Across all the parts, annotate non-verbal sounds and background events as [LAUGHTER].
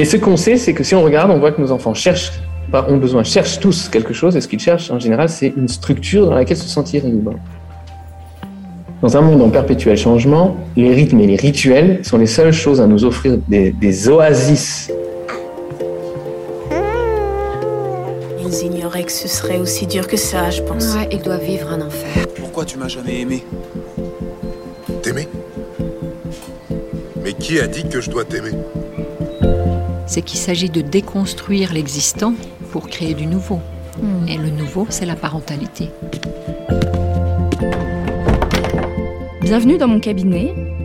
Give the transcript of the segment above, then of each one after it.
Mais ce qu'on sait, c'est que si on regarde, on voit que nos enfants cherchent, ont besoin, cherchent tous quelque chose, et ce qu'ils cherchent en général, c'est une structure dans laquelle se sentir libre. Dans un monde en perpétuel changement, les rythmes et les rituels sont les seules choses à nous offrir des, des oasis. Ils ignoraient que ce serait aussi dur que ça, je pense. Ouais, ils doivent vivre un enfer. Pourquoi tu m'as jamais aimé? T'aimer? Mais qui a dit que je dois t'aimer? C'est qu'il s'agit de déconstruire l'existant pour créer du nouveau. Hmm. Et le nouveau, c'est la parentalité. Bienvenue dans mon cabinet.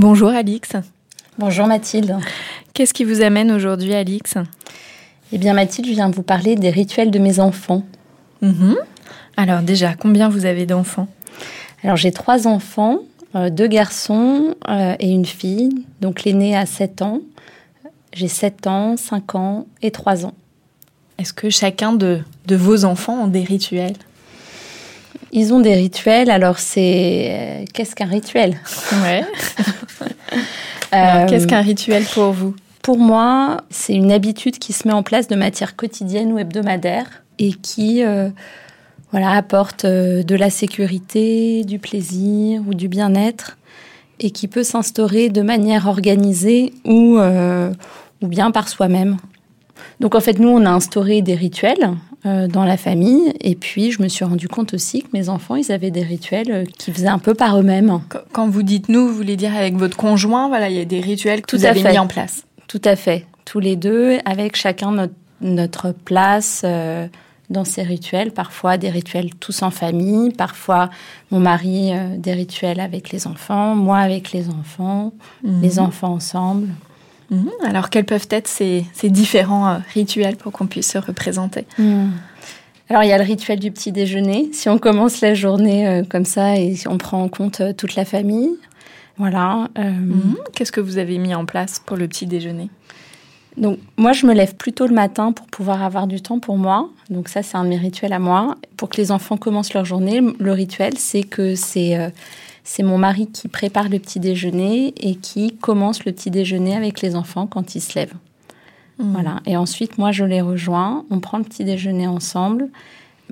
Bonjour Alix. Bonjour Mathilde. Qu'est-ce qui vous amène aujourd'hui Alix? Eh bien Mathilde, je viens vous parler des rituels de mes enfants. Mhm. Alors déjà, combien vous avez d'enfants? Alors j'ai trois enfants, euh, deux garçons euh, et une fille. Donc l'aîné a 7 ans. J'ai 7 ans, 5 ans et 3 ans. Est-ce que chacun de, de vos enfants ont des rituels? Ils ont des rituels, alors c'est... Qu'est-ce qu'un rituel? Ouais. [LAUGHS] Euh, Qu'est-ce qu'un rituel pour vous? Pour moi, c'est une habitude qui se met en place de matière quotidienne ou hebdomadaire et qui euh, voilà, apporte euh, de la sécurité, du plaisir ou du bien-être et qui peut s'instaurer de manière organisée ou, euh, ou bien par soi-même. Donc en fait, nous, on a instauré des rituels euh, dans la famille et puis je me suis rendu compte aussi que mes enfants, ils avaient des rituels euh, qu'ils faisaient un peu par eux-mêmes. Qu- Quand vous dites nous, vous voulez dire avec votre conjoint, voilà, il y a des rituels que Tout vous avez fait. mis en place. Tout à fait. Tous les deux, avec chacun notre, notre place euh, dans ces rituels. Parfois des rituels tous en famille, parfois mon mari euh, des rituels avec les enfants, moi avec les enfants, les enfants ensemble. Mhm. Alors quels peuvent être ces, ces différents euh, rituels pour qu'on puisse se représenter? Alors il y a le rituel du petit déjeuner. Si on commence la journée euh, comme ça et si on prend en compte euh, toute la famille, voilà. Mhm. Qu'est-ce que vous avez mis en place pour le petit déjeuner? Donc moi, je me lève plus tôt le matin pour pouvoir avoir du temps pour moi. Donc ça, c'est un de mes rituels à moi. Pour que les enfants commencent leur journée, le rituel, c'est que c'est c'est mon mari qui prépare le petit déjeuner et qui commence le petit déjeuner avec les enfants quand ils se lèvent. Voilà. Et ensuite, moi, je les rejoins. On prend le petit déjeuner ensemble.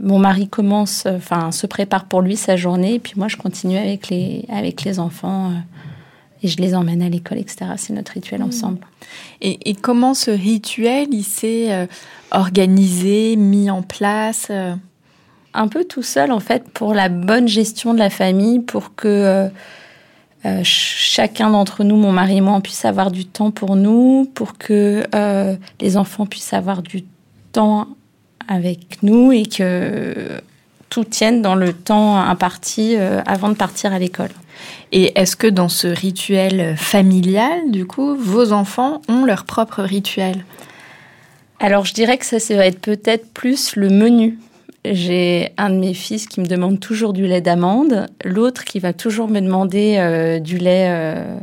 Mon mari commence, enfin, se prépare pour lui sa journée, et puis moi, je continue avec les avec les enfants. euh, et je les emmène à l'école, etc. C'est notre rituel ensemble. et, et comment ce rituel, il s'est euh, organisé, mis en place euh? Un peu tout seul en fait pour la bonne gestion de la famille, pour que euh, euh, ch- chacun d'entre nous, mon mari et moi, on puisse avoir du temps pour nous, pour que euh, les enfants puissent avoir du temps avec nous et que tout tienne dans le temps imparti euh, avant de partir à l'école. Et est-ce que dans ce rituel familial, du coup, vos enfants ont leur propre rituel? Alors je dirais que ça, ça va être peut-être plus le menu. J'ai un de mes fils qui me demande toujours du lait d'amande, l'autre qui va toujours me demander euh, du lait euh,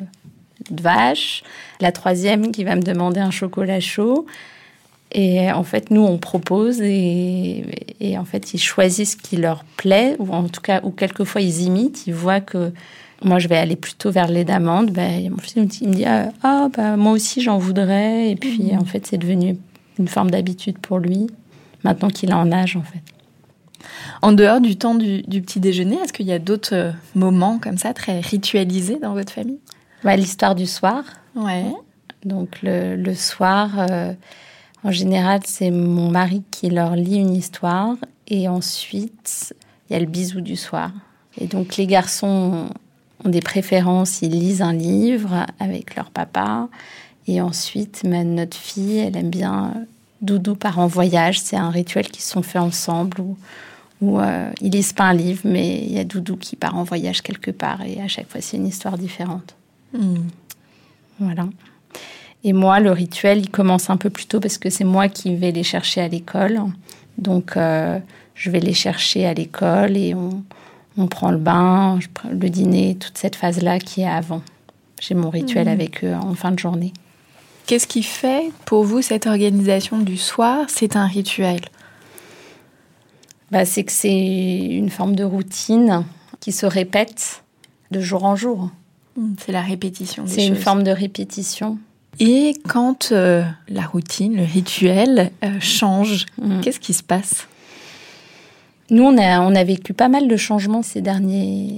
de vache, la troisième qui va me demander un chocolat chaud. Et en fait, nous, on propose et, et en fait, ils choisissent ce qui leur plaît, ou en tout cas, ou quelquefois ils imitent, ils voient que moi, je vais aller plutôt vers le lait d'amande. Ben, mon fils il me dit Ah, ah bah, moi aussi, j'en voudrais. Et puis, en fait, c'est devenu une forme d'habitude pour lui, maintenant qu'il est en âge, en fait. En dehors du temps du, du petit déjeuner, est-ce qu'il y a d'autres euh, moments comme ça, très ritualisés dans votre famille? Bah, L'histoire du soir. Ouais. Donc, le, le soir, euh, en général, c'est mon mari qui leur lit une histoire. Et ensuite, il y a le bisou du soir. Et donc, les garçons ont des préférences, ils lisent un livre avec leur papa. Et ensuite, notre fille, elle aime bien euh, Doudou part en voyage. C'est un rituel qu'ils se sont fait ensemble où, où euh, ils lisent pas un livre, mais il y a Doudou qui part en voyage quelque part. Et à chaque fois, c'est une histoire différente. Hmm. Voilà. Et moi, le rituel, il commence un peu plus tôt parce que c'est moi qui vais les chercher à l'école. Donc, euh, je vais les chercher à l'école et on, on prend le bain, je prends le dîner, toute cette phase-là qui est avant. J'ai mon rituel Mhm. avec eux en fin de journée. Qu'est-ce qui fait pour vous cette organisation du soir C'est un rituel? Bah, c'est que c'est une forme de routine qui se répète de jour en jour. Hmm, C'est la répétition C'est une forme de répétition. Et quand euh, la routine, le rituel euh, change, Mhm. qu'est-ce qui se passe? Nous, on a, on a vécu pas mal de changements ces derniers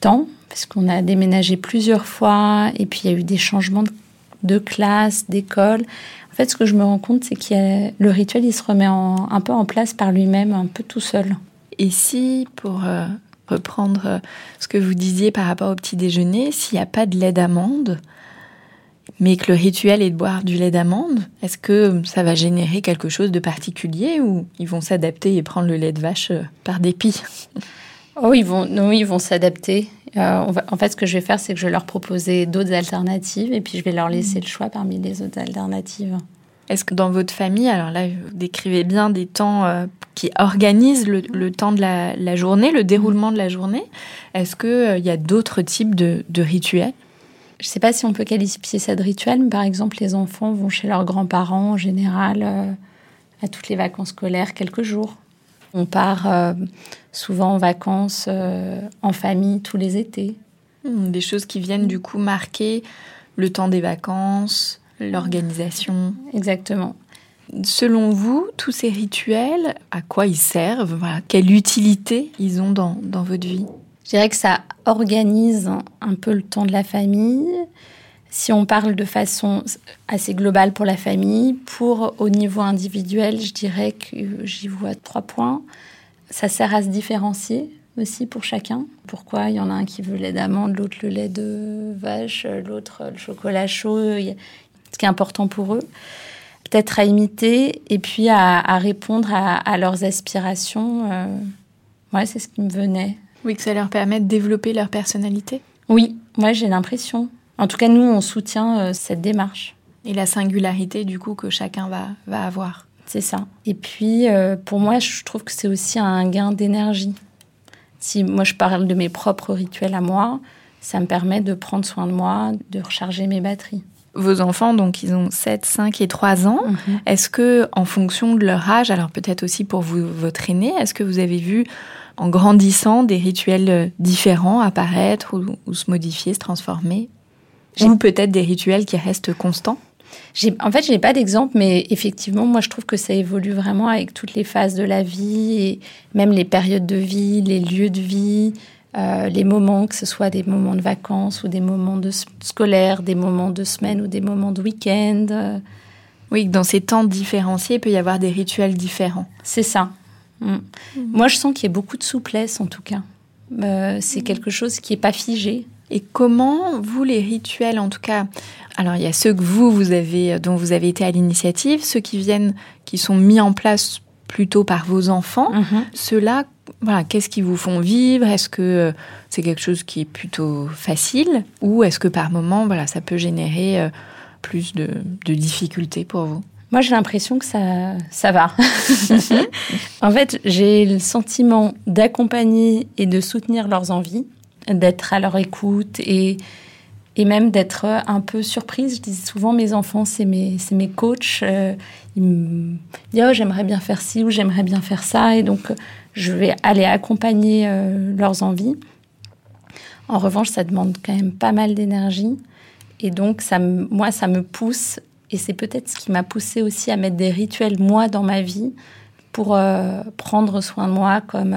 temps, parce qu'on a déménagé plusieurs fois, et puis il y a eu des changements de, de classe, d'école. En fait, ce que je me rends compte, c'est que le rituel, il se remet en- un peu en place par lui-même, un peu tout seul. Et si, pour euh, reprendre euh, ce que vous disiez par rapport au petit déjeuner, s'il n'y a pas de lait d'amande, mais que le rituel est de boire du lait d'amande, est-ce que ça va générer quelque chose de particulier ou ils vont s'adapter et prendre le lait de vache euh, par dépit? Oh, ils vont, non, ils vont s'adapter. Euh, on va- en fait, ce que je vais faire, c'est que je vais leur proposer d'autres alternatives, et puis je vais leur laisser le choix parmi les autres alternatives. Est-ce que dans votre famille, alors là, vous décrivez bien des temps euh, qui organisent le, le temps de la, la journée, le déroulement de la journée. Est-ce qu'il y a d'autres types de, de rituels? Je ne sais pas si on peut qualifier ça de rituel, mais par exemple, les enfants vont chez leurs grands-parents en général euh, à toutes les vacances scolaires quelques jours. On part euh, souvent en vacances euh, en famille tous les étés. Hmm, Des choses qui viennent du coup marquer le temps des vacances, l'organisation. Exactement. Selon vous, tous ces rituels, à quoi ils servent? Voilà, Quelle utilité ils ont dans, dans votre vie? Je dirais que ça organise un peu le temps de la famille. Si on parle de façon assez globale pour la famille, pour au niveau individuel, je dirais que j'y vois trois points. Ça sert à se différencier aussi pour chacun. Pourquoi? Il y en a un qui veut le lait d'amande, l'autre le lait de vache, l'autre le chocolat chaud. Ce qui est important pour eux. Peut-être à imiter et puis à, à répondre à, à leurs aspirations. euh, Ouais, c'est ce qui me venait. Oui, que ça leur permet de développer leur personnalité Oui, moi j'ai l'impression. En tout cas, nous, on soutient euh, cette démarche. et la singularité du coup que chacun va, va avoir. C'est ça. Et puis, euh, pour moi, je trouve que c'est aussi un gain d'énergie. Si moi, je parle de mes propres rituels à moi, ça me permet de prendre soin de moi, de recharger mes batteries. Vos enfants, donc ils ont 7, 5 et 3 ans. Est-ce que, en fonction de leur âge, alors peut-être aussi pour vous, votre aîné, est-ce que vous avez vu, en grandissant, des rituels euh, différents apparaître ou, ou se modifier, se transformer? Ou peut-être des rituels qui restent constants En fait, je n'ai pas d'exemple, mais effectivement, moi, je trouve que ça évolue vraiment avec toutes les phases de la vie, et même les périodes de vie, les lieux de vie, euh, les moments, que ce soit des moments de vacances ou des moments de scolaires, des moments de semaine ou des moments de week-end. Oui, que dans ces temps différenciés, il peut y avoir des rituels différents. C'est ça. Mm. Moi, je sens qu'il y a beaucoup de souplesse, en tout cas. Euh, c'est quelque chose qui n'est pas figé. Et comment vous les rituels, en tout cas, alors il y a ceux que vous, vous avez, dont vous avez été à l'initiative, ceux qui viennent, qui sont mis en place plutôt par vos enfants. Ceux-là, voilà, qu'est-ce qui vous font vivre? Est-ce que euh, c'est quelque chose qui est plutôt facile? Ou est-ce que par moment, voilà, ça peut générer euh, plus de, de difficultés pour vous? Moi, j'ai l'impression que ça, ça va. [LAUGHS] en fait, j'ai le sentiment d'accompagner et de soutenir leurs envies, d'être à leur écoute et et même d'être un peu surprise. Je dis souvent, mes enfants, c'est mes, mes coachs. Euh, ils me disent, oh, j'aimerais bien faire ci ou j'aimerais bien faire ça. Et donc, je vais aller accompagner euh, leurs envies. En revanche, ça demande quand même pas mal d'énergie. Et donc, ça moi, ça me pousse. Et c'est peut-être ce qui m'a poussé aussi à mettre des rituels, moi, dans ma vie, pour euh, prendre soin de moi, comme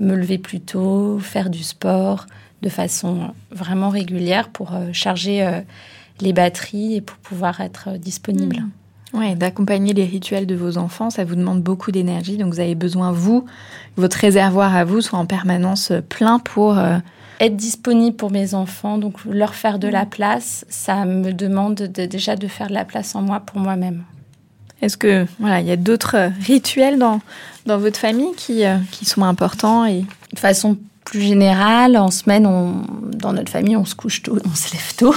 me lever plus tôt, faire du sport, de façon vraiment régulière pour euh, charger euh, les batteries et pour pouvoir être euh, disponible. Mmh. Oui, d'accompagner les rituels de vos enfants, ça vous demande beaucoup d'énergie. Donc vous avez besoin, vous, votre réservoir à vous soit en permanence plein pour... Être disponible pour mes enfants, donc leur faire de la mmh. place, ça me demande déjà de faire de la place en moi pour moi-même. Est-ce que voilà, il y a d'autres rituels dans, dans votre famille qui, qui sont importants et de façon plus général, en semaine, dans notre famille, on se couche tôt, on se lève tôt.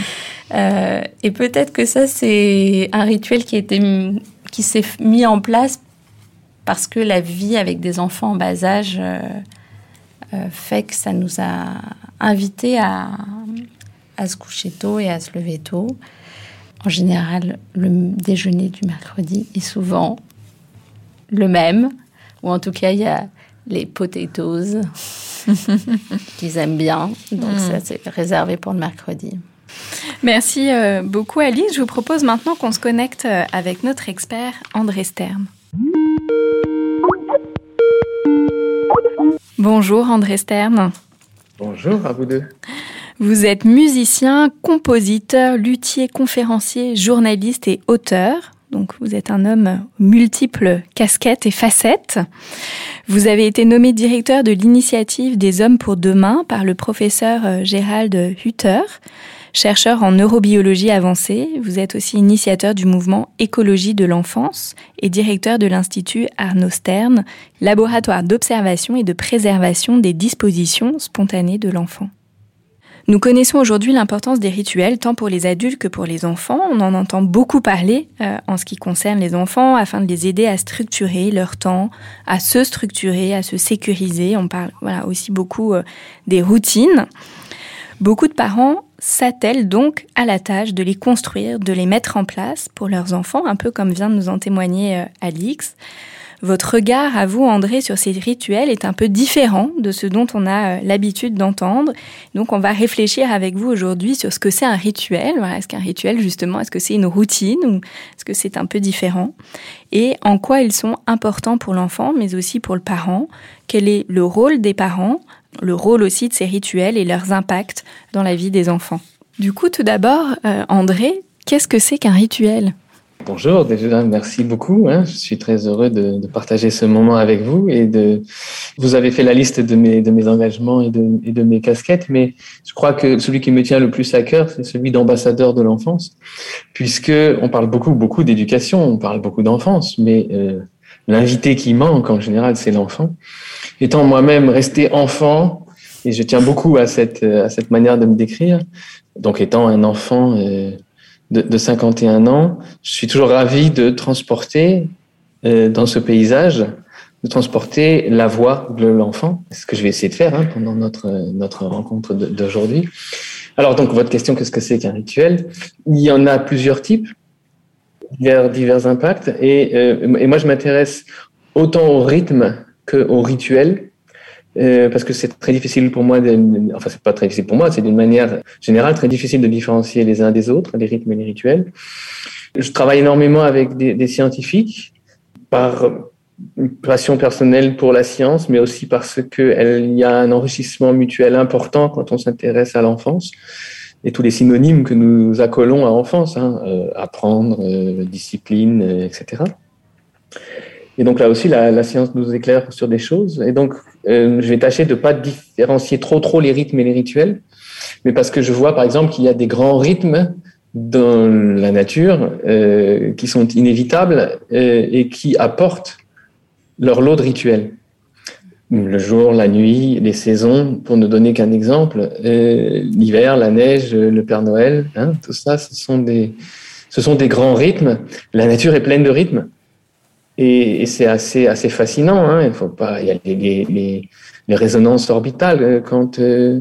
[LAUGHS] euh, et peut-être que ça, c'est un rituel qui, qui s'est mis en place parce que la vie avec des enfants en bas âge euh, euh, fait que ça nous a invités à, à se coucher tôt et à se lever tôt. En général, le déjeuner du mercredi est souvent le même, ou en tout cas, il y a les potatoes [LAUGHS] qu'ils aiment bien. Donc mm. ça, c'est réservé pour le mercredi. Merci euh, beaucoup Alice. Je vous propose maintenant qu'on se connecte euh, avec notre expert André Stern. Bonjour André Stern. Bonjour à vous deux. Vous êtes musicien, compositeur, luthier, conférencier, journaliste et auteur. Donc vous êtes un homme multiples casquettes et facettes. Vous avez été nommé directeur de l'initiative des hommes pour demain par le professeur euh, Gérald Hutter, chercheur en neurobiologie avancée. Vous êtes aussi initiateur du mouvement Écologie de l'enfance et directeur de l'Institut Arnaud Stern, laboratoire d'observation et de préservation des dispositions spontanées de l'enfant. Nous connaissons aujourd'hui l'importance des rituels tant pour les adultes que pour les enfants. On en entend beaucoup parler euh, en ce qui concerne les enfants afin de les aider à structurer leur temps, à se structurer, à se sécuriser. On parle voilà aussi beaucoup euh, des routines. Beaucoup de parents s'attellent donc à la tâche de les construire, de les mettre en place pour leurs enfants, un peu comme vient de nous en témoigner euh, Alix. Votre regard à vous, André, sur ces rituels est un peu différent de ce dont on a euh, l'habitude d'entendre. Donc, on va réfléchir avec vous aujourd'hui sur ce que c'est un rituel. est-ce qu'un rituel, justement, est-ce que c'est une routine ou est-ce que c'est un peu différent? Et en quoi ils sont importants pour l'enfant, mais aussi pour le parent? Quel est le rôle des parents, le rôle aussi de ces rituels et leurs impacts dans la vie des enfants? Du coup, tout d'abord, euh, André, qu'est-ce que c'est qu'un rituel? Bonjour, déjà merci beaucoup. Hein. Je suis très heureux de, de, partager ce moment avec vous et de. Vous avez fait la liste de mes de mes engagements et de, et de mes casquettes, mais je crois que celui qui me tient le plus à cœur, c'est celui d'ambassadeur de l'enfance, puisque on parle beaucoup beaucoup d'éducation, on parle beaucoup d'enfance, mais euh, l'invité qui manque en général, c'est l'enfant. Étant moi-même resté enfant, et je tiens beaucoup à cette à cette manière de me décrire, donc étant un enfant. Euh, de, de 51 ans, je suis toujours ravi de transporter euh, dans ce paysage, de transporter la voix de l'enfant. Ce que je vais essayer de faire hein, pendant notre, notre rencontre d'aujourd'hui. Alors donc, votre question, qu'est-ce que c'est qu'un rituel? Il y en a plusieurs types, divers, divers impacts, et, euh, et moi je m'intéresse autant au rythme qu'au rituel. Euh, parce que c'est très difficile pour moi, de, enfin c'est pas très difficile pour moi, c'est d'une manière générale très difficile de différencier les uns des autres, les rythmes et les rituels. Je travaille énormément avec des, des scientifiques par une passion personnelle pour la science, mais aussi parce qu'il y a un enrichissement mutuel important quand on s'intéresse à l'enfance et tous les synonymes que nous accolons à enfance, hein, euh, apprendre, euh, discipline, euh, etc. Et donc là aussi, la, science nous éclaire sur des choses. Et donc, euh, je vais tâcher de pas différencier trop trop les rythmes et les rituels, mais parce que je vois par exemple qu'il y a des grands rythmes dans la nature euh, qui sont inévitables euh, et qui apportent leur lot de rituels. Le jour, la nuit, les saisons, pour ne donner qu'un exemple, l'hiver, la neige, le Père Noël, hein, tout ça, ce sont des, ce sont des grands rythmes. La nature est pleine de rythmes. Et, et c'est assez, assez fascinant. Hein. Il, faut pas, il y a les, les, les, résonances orbitales euh, quand, euh,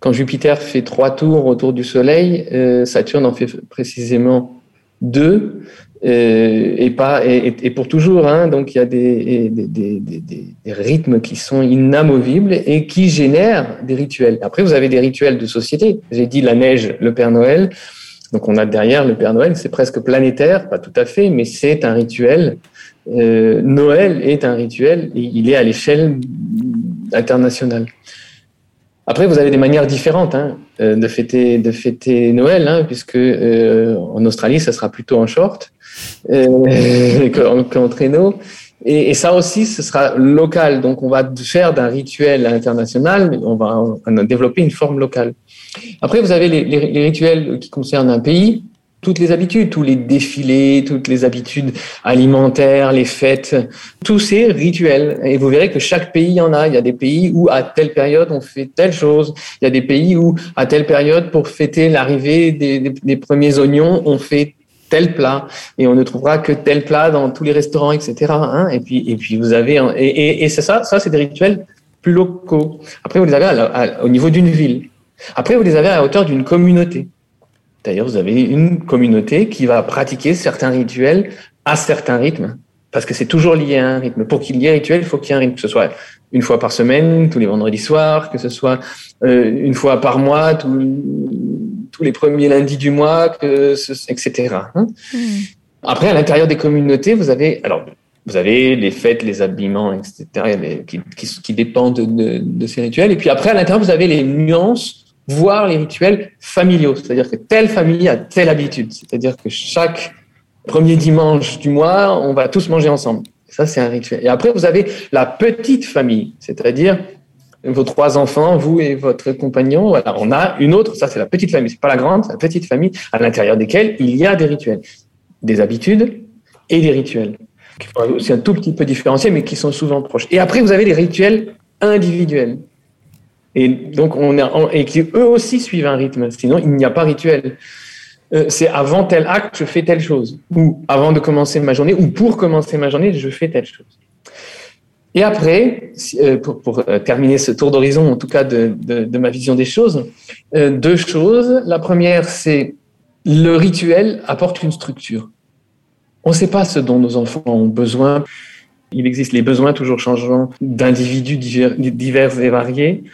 Quand Jupiter fait trois tours autour du Soleil, euh, Saturne en fait précisément deux, euh, et pas et, et, pour toujours. Hein, donc il y a des, des, des, des, rythmes qui sont inamovibles et qui génèrent des rituels. Après, vous avez des rituels de société. J'ai dit la neige, le Père Noël. Donc on a derrière le Père Noël, c'est presque planétaire, pas tout à fait, mais c'est un rituel. Euh, Noël est un rituel et il est à l'échelle internationale. Après, vous avez des manières différentes hein, euh, de fêter de fêter Noël, hein, puisque euh, en Australie, ça sera plutôt en short euh, [LAUGHS] qu'en traîneau. Et, ça aussi, ce sera local. Donc, on va faire d'un rituel international, mais on va, on va développer une forme locale. Après, vous avez les, les, les, rituels qui concernent un pays, toutes les habitudes, tous les défilés, toutes les habitudes alimentaires, les fêtes, tous ces rituels. Et vous verrez que chaque pays en a. Il y a des pays où à telle période on fait telle chose. Il y a des pays où à telle période pour fêter l'arrivée des, premiers oignons, on fait tel plat et on ne trouvera que tel plat dans tous les restaurants, etc. Hein et puis et puis vous avez et, c'est ça, ça c'est des rituels plus locaux. Après vous les avez au niveau d'une ville. Après, vous les avez à la hauteur d'une communauté. D'ailleurs, vous avez une communauté qui va pratiquer certains rituels à certains rythmes, parce que c'est toujours lié à un rythme. Pour qu'il y ait rituel, il faut qu'il y ait un rythme, que ce soit une fois par semaine, tous les vendredis soirs, que ce soit euh, une fois par mois, tous, tous les premiers lundis du mois, que ce, etc. Hein mmh. Après, à l'intérieur des communautés, vous avez alors vous avez les fêtes, les habillements, etc., les, qui, qui, qui, dépendent de, de, ces rituels. Et puis après, à l'intérieur, vous avez les nuances voir les rituels familiaux, c'est-à-dire que telle famille a telle habitude, c'est-à-dire que chaque premier dimanche du mois, on va tous manger ensemble. Ça, c'est un rituel. Et après, vous avez la petite famille, c'est-à-dire vos trois enfants, vous et votre compagnon. On a une autre, ça c'est la petite famille, c'est pas la grande, c'est la petite famille à l'intérieur desquelles il y a des rituels, des habitudes et des rituels. C'est un tout petit peu différenciés, mais qui sont souvent proches. Et après, vous avez les rituels individuels. Et donc, on et qui eux aussi suivent un rythme. Sinon, il n'y a pas rituel. Euh, c'est avant tel acte, je fais telle chose. Ou avant de commencer ma journée, ou pour commencer ma journée, je fais telle chose. Et après, euh, pour, pour, euh, terminer ce tour d'horizon, en tout cas de, de, ma vision des choses, deux choses. La première, c'est le rituel apporte une structure. On ne sait pas ce dont nos enfants ont besoin. Il existe les besoins toujours changeants d'individus divers, divers et variés.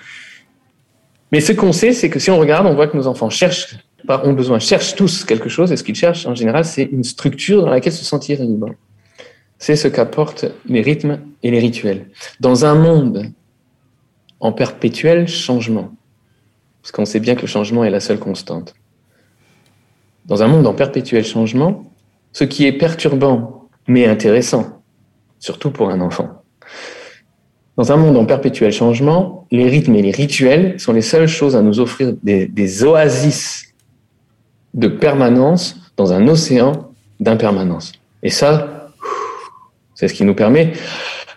Mais ce qu'on sait, c'est que si on regarde, on voit que nos enfants cherchent, ont besoin, cherchent tous quelque chose, et ce qu'ils cherchent en général, c'est une structure dans laquelle se sentir libre. C'est ce qu'apportent les rythmes et les rituels. Dans un monde en perpétuel changement, parce qu'on sait bien que le changement est la seule constante. Dans un monde en perpétuel changement, ce qui est perturbant mais intéressant, surtout pour un enfant, dans un monde en perpétuel changement, les rythmes et les rituels sont les seules choses à nous offrir des, oasis de permanence dans un océan d'impermanence. Et ça, c'est ce qui nous permet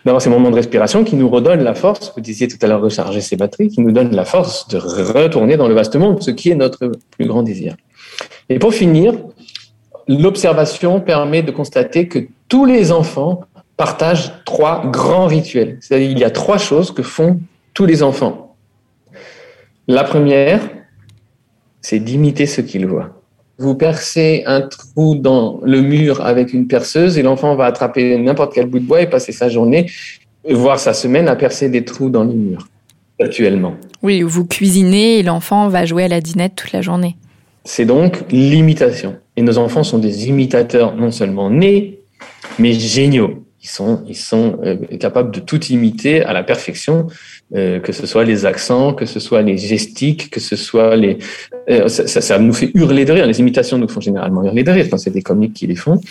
d'avoir ces moments de respiration qui nous redonnent la force, vous disiez tout à l'heure recharger ses batteries, qui nous donnent la force de retourner dans le vaste monde, ce qui est notre plus grand désir. Et pour finir, l'observation permet de constater que tous les enfants partage trois grands rituels. C'est-à-dire il y a trois choses que font tous les enfants. La première, c'est d'imiter ce qu'ils voient. Vous percez un trou dans le mur avec une perceuse et l'enfant va attraper n'importe quel bout de bois et passer sa journée, voire sa semaine à percer des trous dans le mur, actuellement. Oui, vous cuisinez et l'enfant va jouer à la dinette toute la journée. C'est donc l'imitation. Et nos enfants sont des imitateurs non seulement nés, mais géniaux ils sont, ils sont euh, capables de tout imiter à la perfection, euh, que ce soit les accents, que ce soit les gestiques, que ce soit les... Euh, ça, ça, ça, nous fait hurler de rire. Les imitations nous font généralement hurler de rire c'est des comiques qui les font.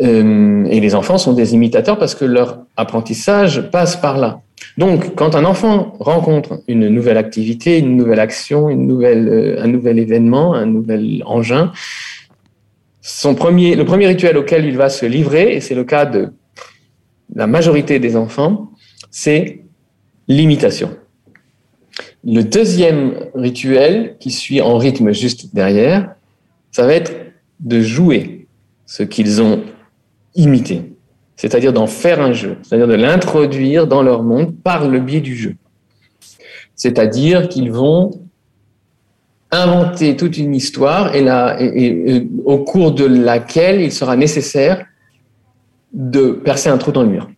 Euh, et les enfants sont des imitateurs parce que leur apprentissage passe par là. Donc, quand un enfant rencontre une nouvelle activité, une nouvelle action, une nouvelle, euh, un nouvel événement, un nouvel engin, son premier, le premier rituel auquel il va se livrer, et c'est le cas de la majorité des enfants, c'est l'imitation. Le deuxième rituel qui suit en rythme juste derrière, ça va être de jouer ce qu'ils ont imité, c'est-à-dire d'en faire un jeu, c'est-à-dire de l'introduire dans leur monde par le biais du jeu. C'est-à-dire qu'ils vont inventer toute une histoire et, la, au cours de laquelle il sera nécessaire de percer un trou dans le mur.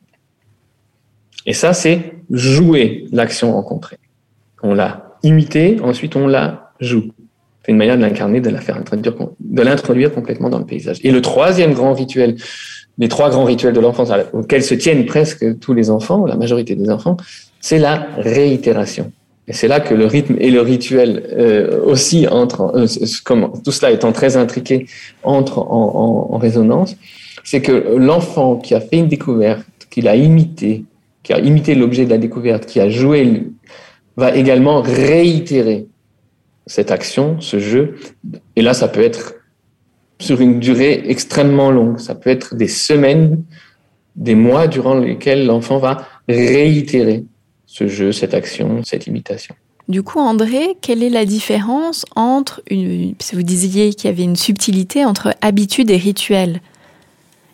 Et ça, c'est jouer l'action rencontrée. On l'a imité, ensuite on la joue. C'est une manière de l'incarner, de la faire introduire, de l'introduire complètement dans le paysage. Et le troisième grand rituel, les trois grands rituels de l'enfance auxquels se tiennent presque tous les enfants, la majorité des enfants, c'est la réitération. Et c'est là que le rythme et le rituel euh, aussi entrent, euh, comme tout cela étant très intriqué, entrent en, en, en résonance. C'est que l'enfant qui a fait une découverte, qui l'a imité, qui a imité l'objet de la découverte, qui a joué, va également réitérer cette action, ce jeu. Et là, ça peut être sur une durée extrêmement longue. Ça peut être des semaines, des mois durant lesquels l'enfant va réitérer ce jeu, cette action, cette imitation. Du coup, André, quelle est la différence entre une, vous disiez qu'il y avait une subtilité entre habitude et rituel?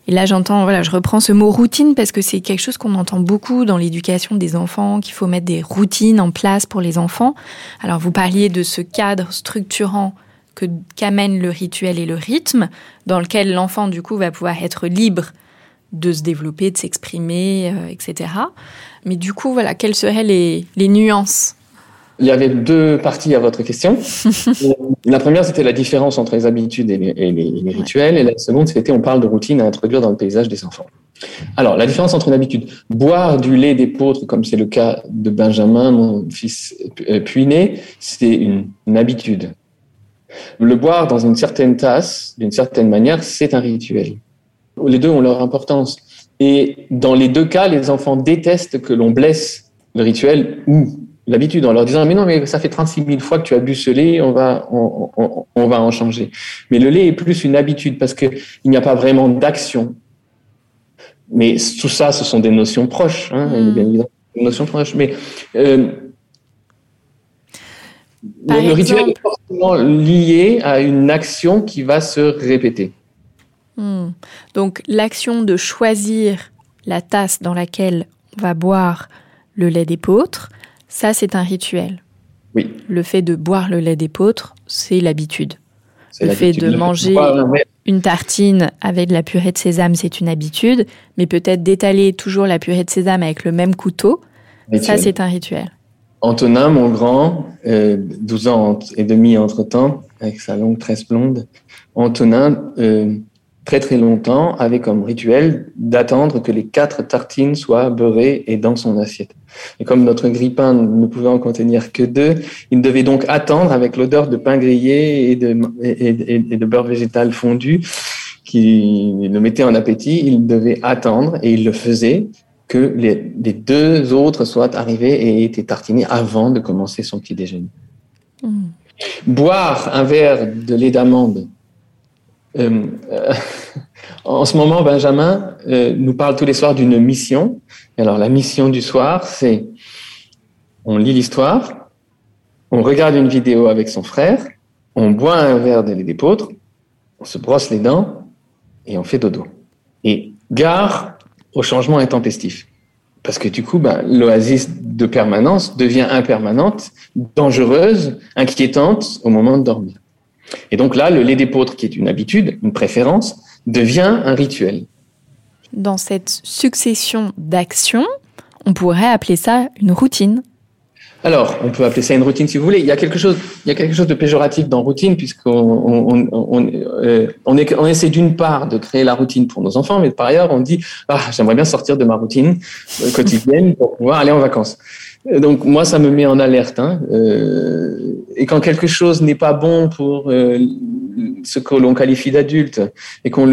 Et là, j'entends, voilà, je reprends ce mot routine parce que c'est quelque chose qu'on entend beaucoup dans l'éducation des enfants, qu'il faut mettre des routines en place pour les enfants. Alors, vous parliez de ce cadre structurant que qu'amène le rituel et le rythme, dans lequel l'enfant, du coup, va pouvoir être libre de se développer, de s'exprimer, euh, etc. Mais du coup, voilà, quelles seraient les, les nuances il y avait deux parties à votre question. [LAUGHS] la première, c'était la différence entre les habitudes et les, rituels. Et la seconde, c'était on parle de routine à introduire dans le paysage des enfants. Alors, la différence entre une habitude, boire du lait d'épeautre, comme c'est le cas de Benjamin, mon fils euh, puiné, c'est une, une habitude. Le boire dans une certaine tasse, d'une certaine manière, c'est un rituel. Les deux ont leur importance. Et dans les deux cas, les enfants détestent que l'on blesse le rituel ou l'habitude en leur disant mais non mais ça fait 36 000 fois que tu as bu ce lait on va on, on, on va en changer mais le lait est plus une habitude parce que il n'y a pas vraiment d'action mais tout ça ce sont des notions proches hein, mm. bien évidemment des notions proches mais euh, le, rituel est forcément lié à une action qui va se répéter mm. donc l'action de choisir la tasse dans laquelle on va boire le lait d'épeautre ça, c'est un rituel. Oui. Le fait de boire le lait d'épeautre, c'est l'habitude. Le fait de manger une tartine avec de la purée de sésame, c'est une habitude, mais peut-être d'étaler toujours la purée de sésame avec le même couteau, ça c'est un rituel. Antonin, mon grand, 12 euh, ans et demi entre-temps, avec sa longue tresse blonde, Antonin, euh, très très longtemps avait comme rituel d'attendre que les quatre tartines soient beurrées et dans son assiette. Et comme notre grille-pain ne pouvait en contenir que deux, il devait donc attendre avec l'odeur de pain grillé et de, et, de beurre végétal fondu qui le mettait en appétit. Il devait attendre et il le faisait que les, les deux autres soient arrivés et étaient tartinés avant de commencer son petit déjeuner. Mmh. Boire un verre de lait d'amande euh, euh, [LAUGHS] en ce moment, Benjamin euh, nous parle tous les soirs d'une mission. Alors, la mission du soir, c'est on lit l'histoire, on regarde une vidéo avec son frère, on boit un verre de lait on se brosse les dents et on fait dodo. Et gare au changement intempestif. Parce que du coup, ben, l'oasis de permanence devient impermanente, dangereuse, inquiétante au moment de dormir. Et donc là, le lait d'épeautre, qui est une habitude, une préférence, devient un rituel. Dans cette succession d'actions, on pourrait appeler ça une routine. Alors, on peut appeler ça une routine si vous voulez. Il y a quelque chose, il y a quelque chose de péjoratif dans routine puisqu'on on, on, euh, on, on essaie d'une part de créer la routine pour nos enfants, mais par ailleurs on dit ah j'aimerais bien sortir de ma routine quotidienne pour pouvoir aller en vacances. Donc moi, ça me met en alerte. Hein. Euh, et quand quelque chose n'est pas bon pour euh, ce que l'on qualifie d'adulte et qu'on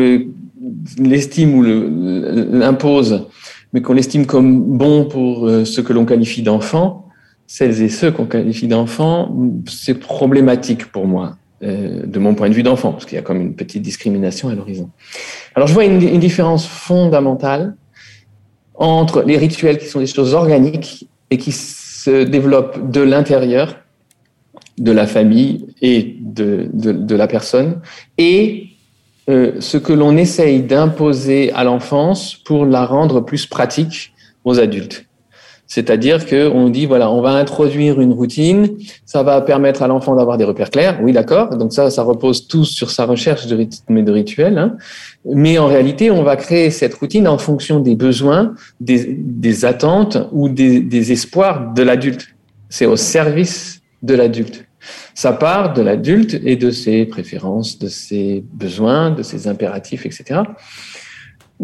l'estime ou l'impose, mais qu'on l'estime comme bon pour euh, ce que l'on qualifie d'enfant, celles et ceux qu'on qualifie d'enfants, c'est problématique pour moi, euh, de mon point de vue d'enfant, parce qu'il y a comme une petite discrimination à l'horizon. Alors je vois une, une différence fondamentale entre les rituels qui sont des choses organiques et qui se développe de l'intérieur de la famille et de, la personne, et euh, ce que l'on essaye d'imposer à l'enfance pour la rendre plus pratique aux adultes. C'est-à-dire qu'on dit, voilà, on va introduire une routine, ça va permettre à l'enfant d'avoir des repères clairs. Oui, d'accord. Donc ça, ça repose tout sur sa recherche de rythme et de rituel. Hein. Mais en réalité, on va créer cette routine en fonction des besoins, des, attentes ou des, des espoirs de l'adulte. C'est au service de l'adulte. Ça part de l'adulte et de ses préférences, de ses besoins, de ses impératifs, etc.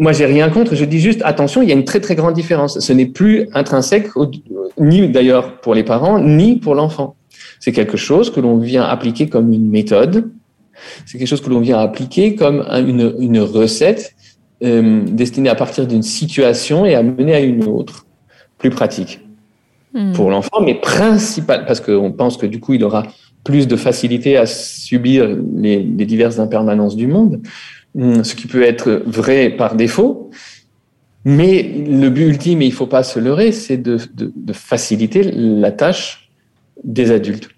Moi, j'ai rien contre. Je dis juste, attention, il y a une très très grande différence. Ce n'est plus intrinsèque, ni d'ailleurs pour les parents, ni pour l'enfant. C'est quelque chose que l'on vient appliquer comme une méthode. C'est quelque chose que l'on vient appliquer comme une, une recette euh, destinée à partir d'une situation et à mener à une autre, plus pratique hmm. pour l'enfant, mais principal parce qu'on pense que du coup, il aura plus de facilité à subir les, les diverses impermanences du monde. Hmm, ce qui peut être vrai par défaut. Mais le but ultime, et il ne faut pas se leurrer, c'est de, faciliter la tâche des adultes.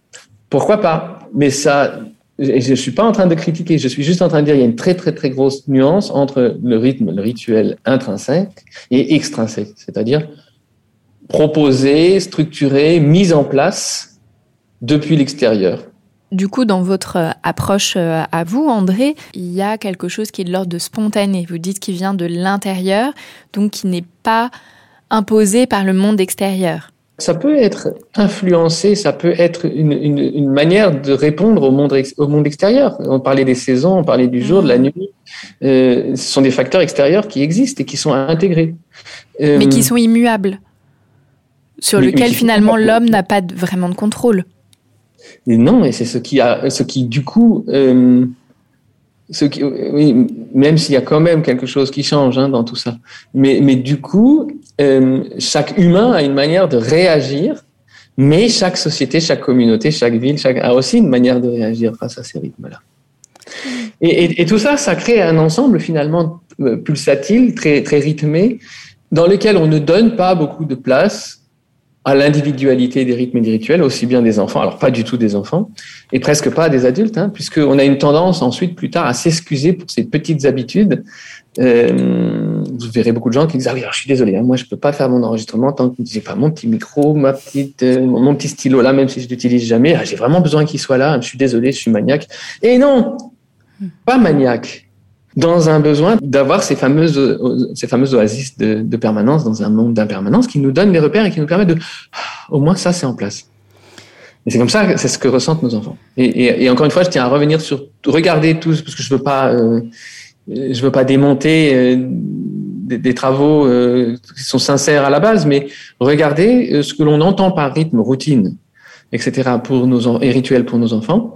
Pourquoi pas? Mais ça, je ne suis pas en train de critiquer, je suis juste en train de dire qu'il y a une très très très grosse nuance entre le rythme, le rituel intrinsèque et extrinsèque, c'est-à-dire proposé, structuré, mis en place depuis l'extérieur. Du coup, dans votre euh, approche euh, à vous, André, il y a quelque chose qui est de l'ordre de spontané. Vous dites qu'il vient de l'intérieur, donc qui n'est pas imposé par le monde extérieur. Ça peut être influencé, ça peut être une, une, une manière de répondre au monde, au monde extérieur. On parlait des saisons, on parlait du jour, de la nuit. Euh, ce sont des facteurs extérieurs qui existent et qui sont intégrés. Euh, mais qui sont immuables, sur lesquels finalement l'homme n'a pas vraiment de contrôle. Non, et c'est ce qui a, ce qui du coup, euh, ce qui, oui, même s'il y a quand même quelque chose qui change hein, dans tout ça, mais, mais du coup, euh, chaque humain a une manière de réagir, mais chaque société, chaque communauté, chaque ville, a aussi une manière de réagir face à ces rythmes-là. Et, et, et, tout ça, ça crée un ensemble finalement euh, pulsatile, très, très rythmé, dans lequel on ne donne pas beaucoup de place à l'individualité des rythmes et des rituels, aussi bien des enfants, alors pas du tout des enfants, et presque pas des adultes, hein, puisqu'on a une tendance ensuite, plus tard, à s'excuser pour ces petites habitudes. Euh, vous verrez beaucoup de gens qui disent ah oui, alors je suis désolé, hein, moi je peux pas faire mon enregistrement tant que j'ai pas mon petit micro, ma petite, euh, mon petit stylo là, même si je l'utilise jamais. Ah, j'ai vraiment besoin qu'il soit là. Je suis désolé, je suis maniaque. Et non, pas maniaque dans un besoin d'avoir ces fameuses, ces fameuses oasis de, de permanence dans un monde d'impermanence qui nous donnent des repères et qui nous permettent de, au moins ça c'est en place. Et c'est comme ça, c'est ce que ressentent nos enfants. Et, et, et, encore une fois, je tiens à revenir sur regarder tout, parce que je veux pas, euh, je veux pas démonter euh, des, des, travaux euh, qui sont sincères à la base, mais regardez euh, ce que l'on entend par rythme, routine, etc. pour nos et rituel pour nos enfants,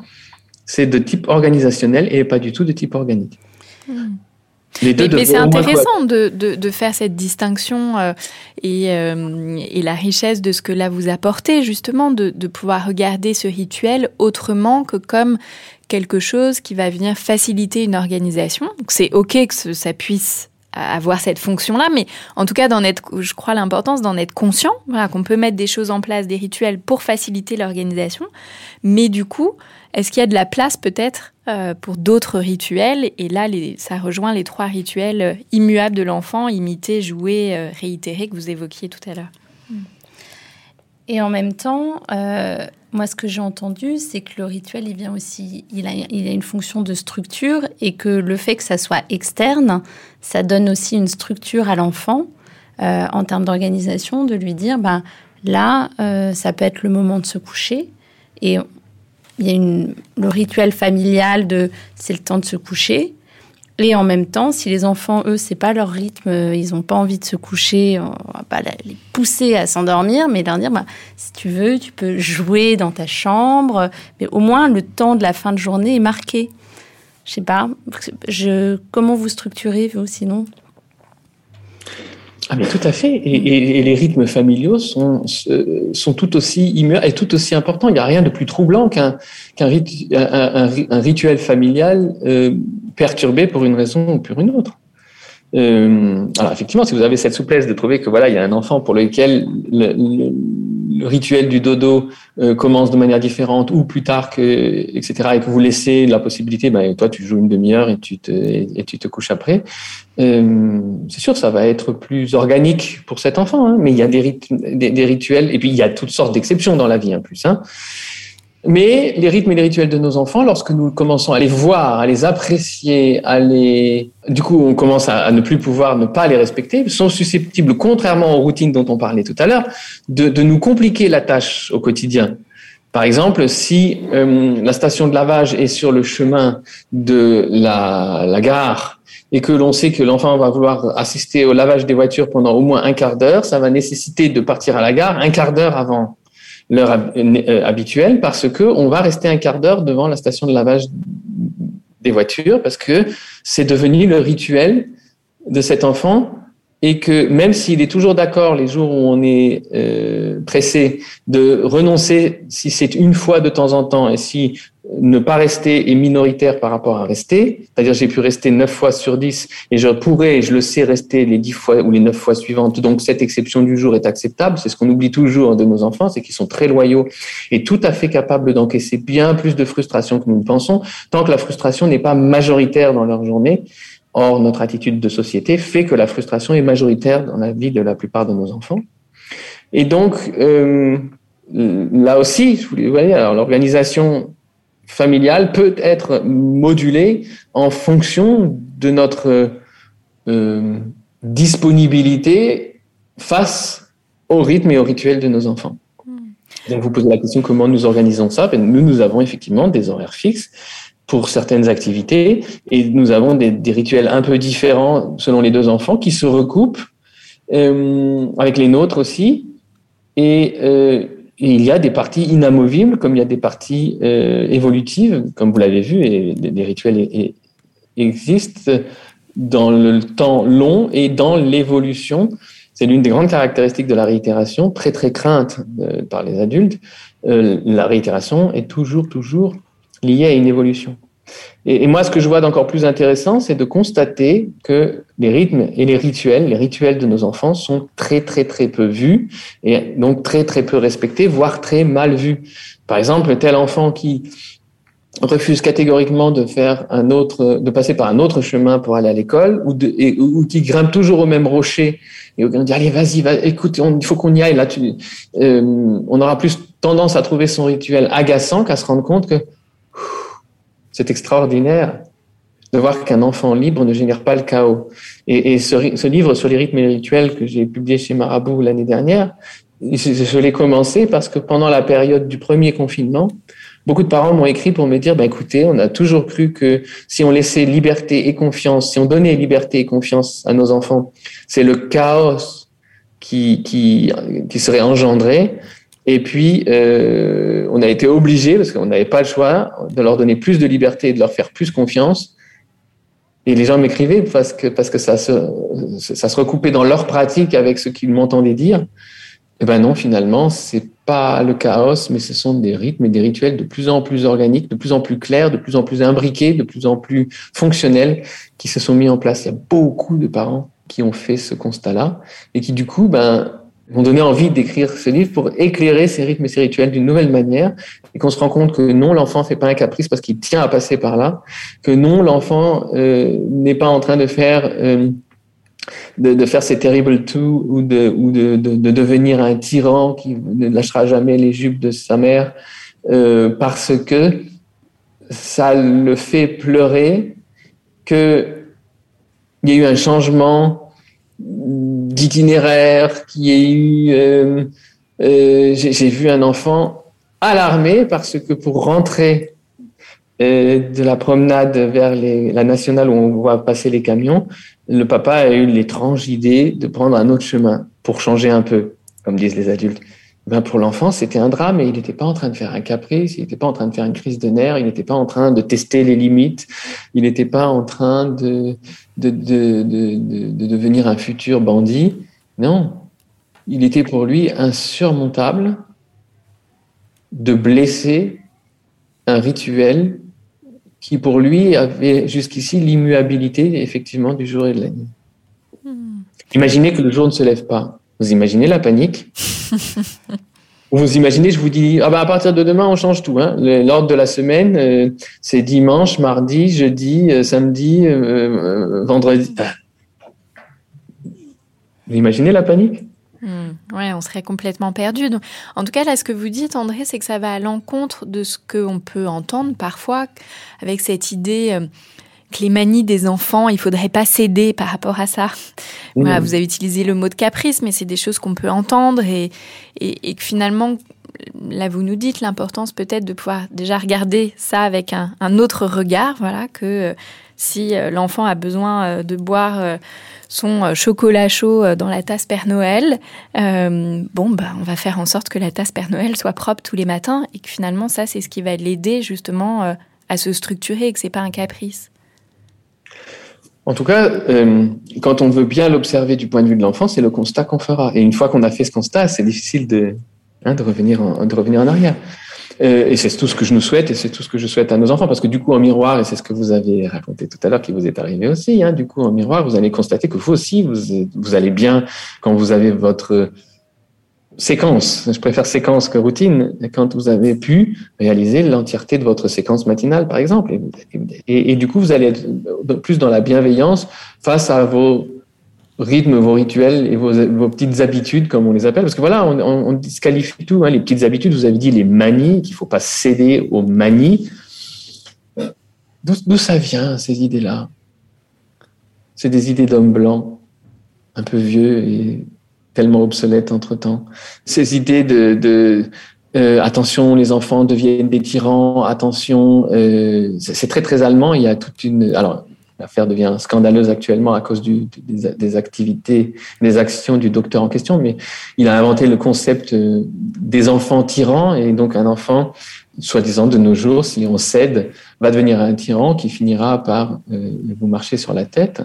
c'est de type organisationnel et pas du tout de type organique. Mais, mais c'est intéressant de, de, de, faire cette distinction euh, et, euh, et, la richesse de ce que là vous apportez, justement, de, de pouvoir regarder ce rituel autrement que comme quelque chose qui va venir faciliter une organisation. Donc c'est OK que ça puisse avoir cette fonction-là, mais en tout cas, d'en être, je crois l'importance d'en être conscient, voilà, qu'on peut mettre des choses en place, des rituels pour faciliter l'organisation, mais du coup, est-ce qu'il y a de la place peut-être euh, pour d'autres rituels? Et là, ça rejoint les trois rituels immuables de l'enfant, imiter, jouer, euh, réitérer, que vous évoquiez tout à l'heure. Et en même temps, euh, moi, ce que j'ai entendu, c'est que le rituel, il vient aussi, il a, il a une fonction de structure et que le fait que ça soit externe, ça donne aussi une structure à l'enfant euh, en termes d'organisation, de lui dire, ben là, euh, ça peut être le moment de se coucher et il y a une, le rituel familial de c'est le temps de se coucher. Et en même temps, si les enfants, eux, c'est pas leur rythme, ils n'ont pas envie de se coucher, on va pas les pousser à s'endormir, mais leur dire, bah, si tu veux, tu peux jouer dans ta chambre, mais au moins le temps de la fin de journée est marqué. Je sais pas, je, comment vous structurez, vous, sinon? Ah mais tout à fait. Et, les rythmes familiaux sont, sont tout aussi et tout aussi importants. Il n'y a rien de plus troublant qu'un un, rituel familial euh, perturbé pour une raison ou pour une autre. Euh, alors effectivement, si vous avez cette souplesse de trouver que voilà, il y a un enfant pour lequel le, le, le rituel du dodo euh, commence de manière différente ou plus tard que etc et que vous laissez la possibilité ben toi tu joues une demi-heure et tu te et, tu te couches après euh, c'est sûr ça va être plus organique pour cet enfant hein, mais il y a des, rituels et puis il y a toutes sortes d'exceptions dans la vie en plus hein. Mais les rythmes et les rituels de nos enfants, lorsque nous commençons à les voir, à les apprécier, à les, du coup, on commence à, ne plus pouvoir ne pas les respecter, sont susceptibles, contrairement aux routines dont on parlait tout à l'heure, de, nous compliquer la tâche au quotidien. Par exemple, si euh, la station de lavage est sur le chemin de la gare et que l'on sait que l'enfant va vouloir assister au lavage des voitures pendant au moins un quart d'heure, ça va nécessiter de partir à la gare un quart d'heure avant l'heure euh, habituelle parce que on va rester un quart d'heure devant la station de lavage des voitures parce que c'est devenu le rituel de cet enfant et que même s'il est toujours d'accord les jours où on est euh, pressé de renoncer, si c'est une fois de temps en temps et si ne pas rester est minoritaire par rapport à rester, c'est-à-dire j'ai pu rester neuf fois sur dix et je pourrais, je le sais, rester les dix fois ou les neuf fois suivantes. Donc cette exception du jour est acceptable. C'est ce qu'on oublie toujours de nos enfants, c'est qu'ils sont très loyaux et tout à fait capables d'encaisser bien plus de frustration que nous ne pensons, tant que la frustration n'est pas majoritaire dans leur journée. Or, notre attitude de société fait que la frustration est majoritaire dans la vie de la plupart de nos enfants. Et donc, euh, là aussi, vous voyez, alors l'organisation familiale peut être modulée en fonction de notre euh, disponibilité face au rythme et au rituel de nos enfants. Hmm. Donc vous posez la question comment nous organisons ça? Ben, Nous, nous avons effectivement des horaires fixes pour certaines activités et nous avons des, rituels un peu différents selon les deux enfants qui se recoupent euh, avec les nôtres aussi. Et euh, il y a des parties inamovibles, comme il y a des parties euh, évolutives, comme vous l'avez vu, et des, rituels existent dans le temps long et dans l'évolution. C'est l'une des grandes caractéristiques de la réitération, très très crainte euh, par les adultes. Euh, la réitération est toujours, toujours liée à une évolution. Et, moi, ce que je vois d'encore plus intéressant, c'est de constater que les rythmes et les rituels, les rituels de nos enfants sont très, très, très peu vus et donc très, très peu respectés, voire très mal vus. Par exemple, tel enfant qui refuse catégoriquement de faire un autre, de passer par un autre chemin pour aller à l'école, ou, qui grimpe toujours au même rocher, et on dit allez vas-y, va, écoute, il faut qu'on y aille là. Euh, on aura plus tendance à trouver son rituel agaçant qu'à se rendre compte que c'est extraordinaire de voir qu'un enfant libre ne génère pas le chaos. Et, ce, livre sur les rythmes et les rituels que j'ai publié chez Marabout l'année dernière, je, l'ai commencé parce que pendant la période du premier confinement, beaucoup de parents m'ont écrit pour me dire, bah, écoutez, on a toujours cru que si on laissait liberté et confiance, si on donnait liberté et confiance à nos enfants, c'est le chaos qui, qui, qui serait engendré. Et puis, euh, on a été obligé, parce qu'on n'avait pas le choix, de leur donner plus de liberté et de leur faire plus confiance. Et les gens m'écrivaient parce que, parce que ça, se, ça se recoupait dans leur pratique avec ce qu'ils m'entendaient dire. Eh ben non, finalement, c'est pas le chaos, mais ce sont des rythmes et des rituels de plus en plus organiques, de plus en plus clairs, de plus en plus imbriqués, de plus en plus fonctionnels qui se sont mis en place. Il y a beaucoup de parents qui ont fait ce constat-là et qui, du coup, ben, m'ont donné envie d'écrire ce livre pour éclairer ces rythmes et ces rituels d'une nouvelle manière et qu'on se rend compte que non, l'enfant fait pas un caprice parce qu'il tient à passer par là, que non, l'enfant euh, n'est pas en train de faire euh, de, de, faire ses terrible two ou de ou de, de, de, devenir un tyran qui ne lâchera jamais les jupes de sa mère euh, parce que ça le fait pleurer que il y a eu un changement d'itinéraire, qui ait eu. Euh, euh, j'ai vu un enfant alarmé parce que pour rentrer euh, de la promenade vers la nationale où on voit passer les camions, le papa a eu l'étrange idée de prendre un autre chemin pour changer un peu, comme disent les adultes. Ben pour l'enfant, c'était un drame et il n'était pas en train de faire un caprice, il n'était pas en train de faire une crise de nerfs, il n'était pas en train de tester les limites, il n'était pas en train de, de, de, de, de devenir un futur bandit. Non, il était pour lui insurmontable de blesser un rituel qui pour lui avait jusqu'ici l'immuabilité effectivement du jour et de la nuit. Hmm. Imaginez que le jour ne se lève pas. Vous imaginez la panique [LAUGHS] Vous imaginez, je vous dis, ah ben à partir de demain, on change tout. Hein. L'ordre de la semaine, euh, c'est dimanche, mardi, jeudi, euh, samedi, euh, vendredi. Vous imaginez la panique hmm. Ouais, on serait complètement perdu. Donc, en tout cas, là, ce que vous dites, André, c'est que ça va à l'encontre de ce qu'on peut entendre parfois avec cette idée que les manies des enfants, il faudrait pas céder par rapport à ça. vous avez utilisé le mot de caprice, mais c'est des choses qu'on peut entendre et, et, que finalement, là vous nous dites l'importance peut-être de pouvoir déjà regarder ça avec un, un autre regard, voilà, que euh, si euh, l'enfant a besoin euh, de boire son chocolat chaud dans la tasse Père Noël, bon, bah, on va faire en sorte que la tasse Père Noël soit propre tous les matins et que finalement, ça, c'est ce qui va l'aider justement à se structurer et que c'est pas un caprice. En tout cas, euh, quand on veut bien l'observer du point de vue de l'enfant, c'est le constat qu'on fera. Et une fois qu'on a fait ce constat, c'est difficile de, hein, de, revenir en, de revenir en arrière. Euh, et c'est tout ce que je nous souhaite, et c'est tout ce que je souhaite à nos enfants, parce que du coup, en miroir, et c'est ce que vous avez raconté tout à l'heure, qui vous est arrivé aussi, hein, du coup, en miroir, vous allez constater que vous aussi, vous, vous allez bien quand vous avez votre séquence, je préfère séquence que routine, quand vous avez pu réaliser l'entièreté de votre séquence matinale, par exemple. Et, du coup, vous allez être plus dans la bienveillance face à vos rythmes, vos rituels et vos, petites habitudes, comme on les appelle. Parce que voilà, on, on, disqualifie tout. Hein, les petites habitudes, vous avez dit les manies, qu'il faut pas céder aux manies. D'où ça vient, ces idées-là? C'est des idées d'hommes blancs, un peu vieux et tellement obsolète entre-temps. Ces idées de, de euh, attention, les enfants deviennent des tyrans, attention, euh, c'est très très allemand. Il y a toute une alors l'affaire devient scandaleuse actuellement à cause du, des, des, activités, des actions du docteur en question, mais il a inventé le concept euh, des enfants tyrans et donc un enfant, soi-disant de nos jours, si on cède, va devenir un tyran qui finira par euh, vous marcher sur la tête.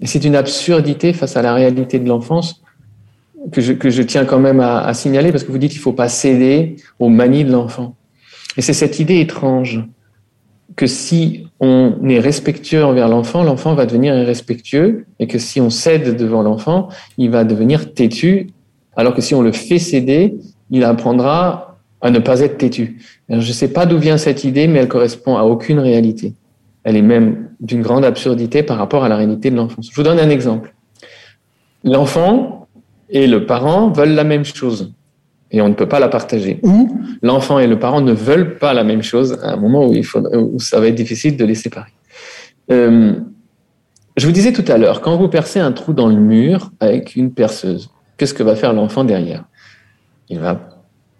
Et c'est une absurdité face à la réalité de l'enfance que je, tiens quand même à, signaler parce que vous dites qu'il ne faut pas céder aux manies de l'enfant. Et c'est cette idée étrange que si on est respectueux envers l'enfant, l'enfant va devenir irrespectueux et que si on cède devant l'enfant, il va devenir têtu, alors que si on le fait céder, il apprendra à ne pas être têtu. Je ne sais pas d'où vient cette idée, mais elle correspond à aucune réalité. Elle est même d'une grande absurdité par rapport à la réalité de l'enfance. Je vous donne un exemple. L'enfant, et le parent veulent la même chose et on ne peut pas la partager. Ou l'enfant et le parent ne veulent pas la même chose à un moment où, il faut, où ça va être difficile de les séparer. Euh, je vous disais tout à l'heure, quand vous percez un trou dans le mur avec une perceuse, qu'est-ce que va faire l'enfant derrière? Il va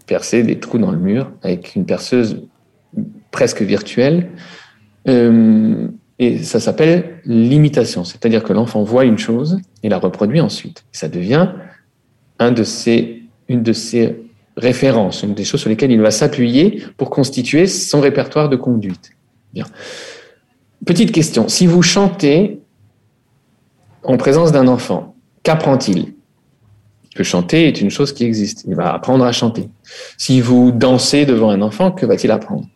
percer des trous dans le mur avec une perceuse presque virtuelle. Euh, et ça s'appelle l'imitation, c'est-à-dire que l'enfant voit une chose et la reproduit ensuite. Ça devient de ces, une de ces références, une des choses sur lesquelles il va s'appuyer pour constituer son répertoire de conduite. Bien. Petite question, si vous chantez en présence d'un enfant, qu'apprend-il? Que chanter est une chose qui existe, il va apprendre à chanter. Si vous dansez devant un enfant, que va-t-il apprendre?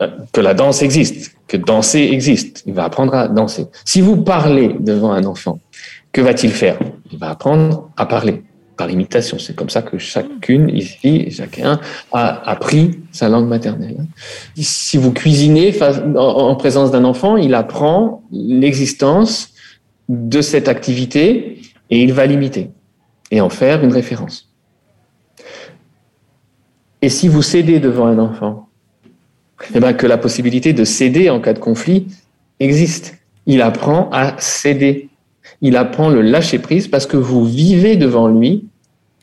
Euh, Que la danse existe, que danser existe, il va apprendre à danser. Si vous parlez devant un enfant, que va-t-il faire? Il va apprendre à parler par imitation. C'est comme ça que chacune ici, chacun a appris sa langue maternelle. Si vous cuisinez en présence d'un enfant, il apprend l'existence de cette activité et il va l'imiter et en faire une référence. Et si vous cédez devant un enfant, eh bien que la possibilité de céder en cas de conflit existe. Il apprend à céder il apprend le lâcher prise parce que vous vivez devant lui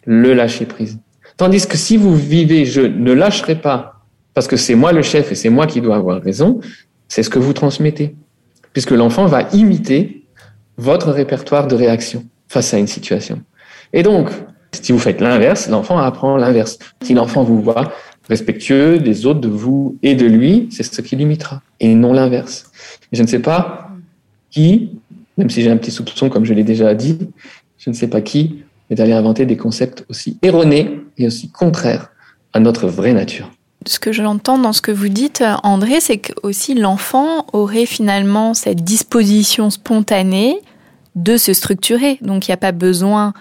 le lâcher prise. Tandis que si vous vivez je ne lâcherai pas parce que c'est moi le chef et c'est moi qui dois avoir raison, c'est ce que vous transmettez. Puisque l'enfant va imiter votre répertoire de réaction face à une situation. Et donc, si vous faites l'inverse, l'enfant apprend l'inverse. Si l'enfant vous voit respectueux des autres, de vous et de lui, c'est ce qu'il imitera, et non l'inverse. Je ne sais pas qui même si j'ai un petit soupçon, comme je l'ai déjà dit, je ne sais pas qui, est d'aller inventer des concepts aussi erronés et aussi contraires à notre vraie nature. Ce que j'entends dans ce que vous dites, André, c'est que aussi l'enfant aurait finalement cette disposition spontanée de se structurer. Donc il n'y a pas besoin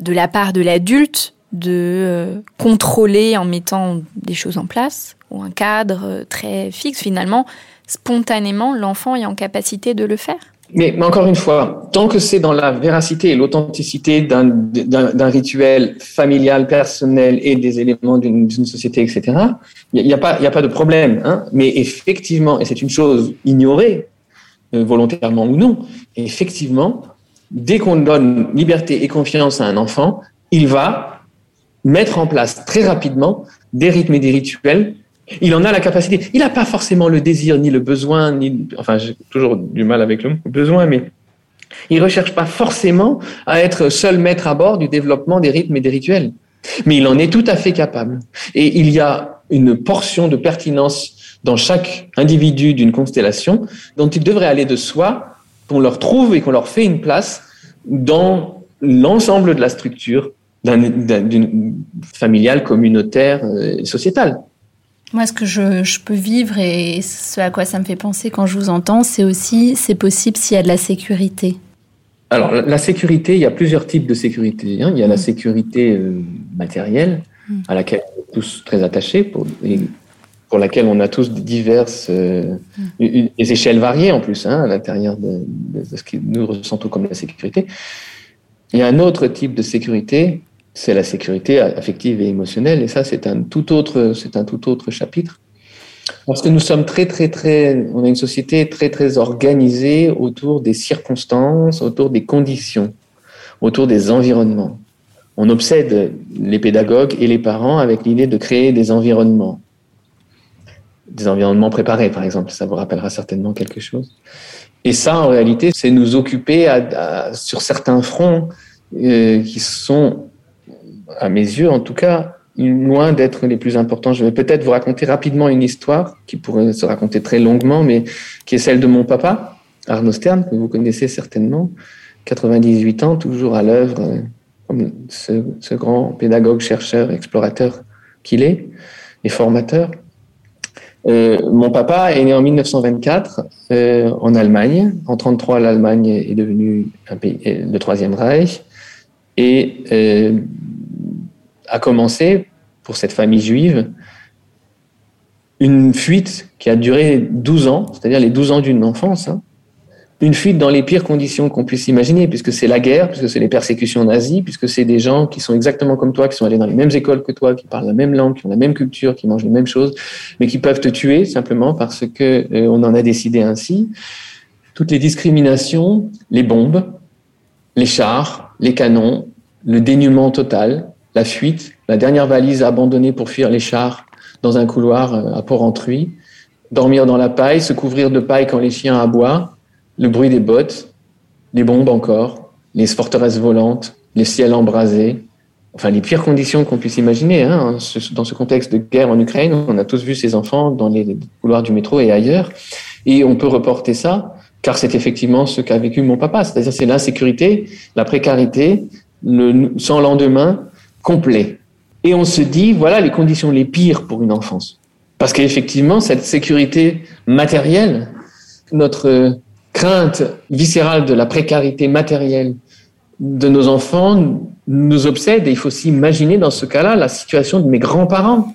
de la part de l'adulte de euh, contrôler en mettant des choses en place ou un cadre euh, très fixe. Finalement, spontanément, l'enfant est en capacité de le faire. Mais, encore une fois, tant que c'est dans la véracité et l'authenticité d'un rituel familial, personnel et des éléments d'une société, etc., il n'y a, pas, a pas de problème. Hein. Mais effectivement, et c'est une chose ignorée, euh, volontairement ou non, effectivement, dès qu'on donne liberté et confiance à un enfant, il va mettre en place très rapidement des rythmes et des rituels. Il en a la capacité. Il n'a pas forcément le désir ni le besoin, ni enfin j'ai toujours du mal avec le besoin, mais il recherche pas forcément à être seul maître à bord du développement des rythmes et des rituels. Mais il en est tout à fait capable. Et il y a une portion de pertinence dans chaque individu d'une constellation dont il devrait aller de soi qu'on leur trouve et qu'on leur fait une place dans l'ensemble de la structure familiale, communautaire, euh, sociétale. Moi, ce que je, peux vivre et ce à quoi ça me fait penser quand je vous entends, c'est aussi, c'est possible s'il y a de la sécurité. Alors, la sécurité, il y a plusieurs types de sécurité. Hein. Il y a la mm. sécurité euh, matérielle, mm. à laquelle on est tous très attachés, pour, et pour laquelle on a tous diverses, euh, mm. des échelles variées en plus, hein, à l'intérieur de, de, ce que nous ressentons comme la sécurité. Il y a un autre type de sécurité c'est la sécurité affective et émotionnelle. Et ça, c'est un tout autre, c'est un tout autre chapitre. Parce que nous sommes très, très, très, on a une société très, très organisée autour des circonstances, autour des conditions, autour des environnements. On obsède les pédagogues et les parents avec l'idée de créer des environnements. Des environnements préparés, par exemple. Ça vous rappellera certainement quelque chose. Et ça, en réalité, c'est nous occuper sur certains fronts euh, qui sont à mes yeux en tout cas, loin d'être les plus importants. Je vais peut-être vous raconter rapidement une histoire qui pourrait se raconter très longuement, mais qui est celle de mon papa, Arnaud Stern, que vous connaissez certainement, 98 ans, toujours à l'œuvre, euh, comme ce, grand pédagogue, chercheur, explorateur qu'il est, et formateur. Euh, mon papa est né en 1924 euh, en Allemagne. En 1933, l'Allemagne est devenue un pays, le Troisième Reich. Et a commencé, pour cette famille juive, une fuite qui a duré 12 ans, c'est-à-dire les 12 ans d'une enfance, hein. une fuite dans les pires conditions qu'on puisse imaginer, puisque c'est la guerre, puisque c'est les persécutions nazies, puisque c'est des gens qui sont exactement comme toi, qui sont allés dans les mêmes écoles que toi, qui parlent la même langue, qui ont la même culture, qui mangent les mêmes choses, mais qui peuvent te tuer simplement parce que euh, on en a décidé ainsi. Toutes les discriminations, les bombes, les chars, les canons, le dénuement total, la fuite, la dernière valise abandonnée pour fuir les chars dans un couloir euh, à Port-Entruy, dormir dans la paille, se couvrir de paille quand les chiens aboient, le bruit des bottes, les bombes encore, les forteresses volantes, les ciels embrasés, enfin les pires conditions qu'on puisse imaginer. Hein, dans ce contexte de guerre en Ukraine, on a tous vu ces enfants dans les couloirs du métro et ailleurs, et on peut reporter ça, car c'est effectivement ce qu'a vécu mon papa, c'est-à-dire c'est l'insécurité, la précarité, le sans lendemain, complet. Et on se dit, voilà les conditions les pires pour une enfance. Parce qu'effectivement, cette sécurité matérielle, notre crainte viscérale de la précarité matérielle de nos enfants nous obsède. Et il faut s'imaginer dans ce cas-là la situation de mes grands-parents,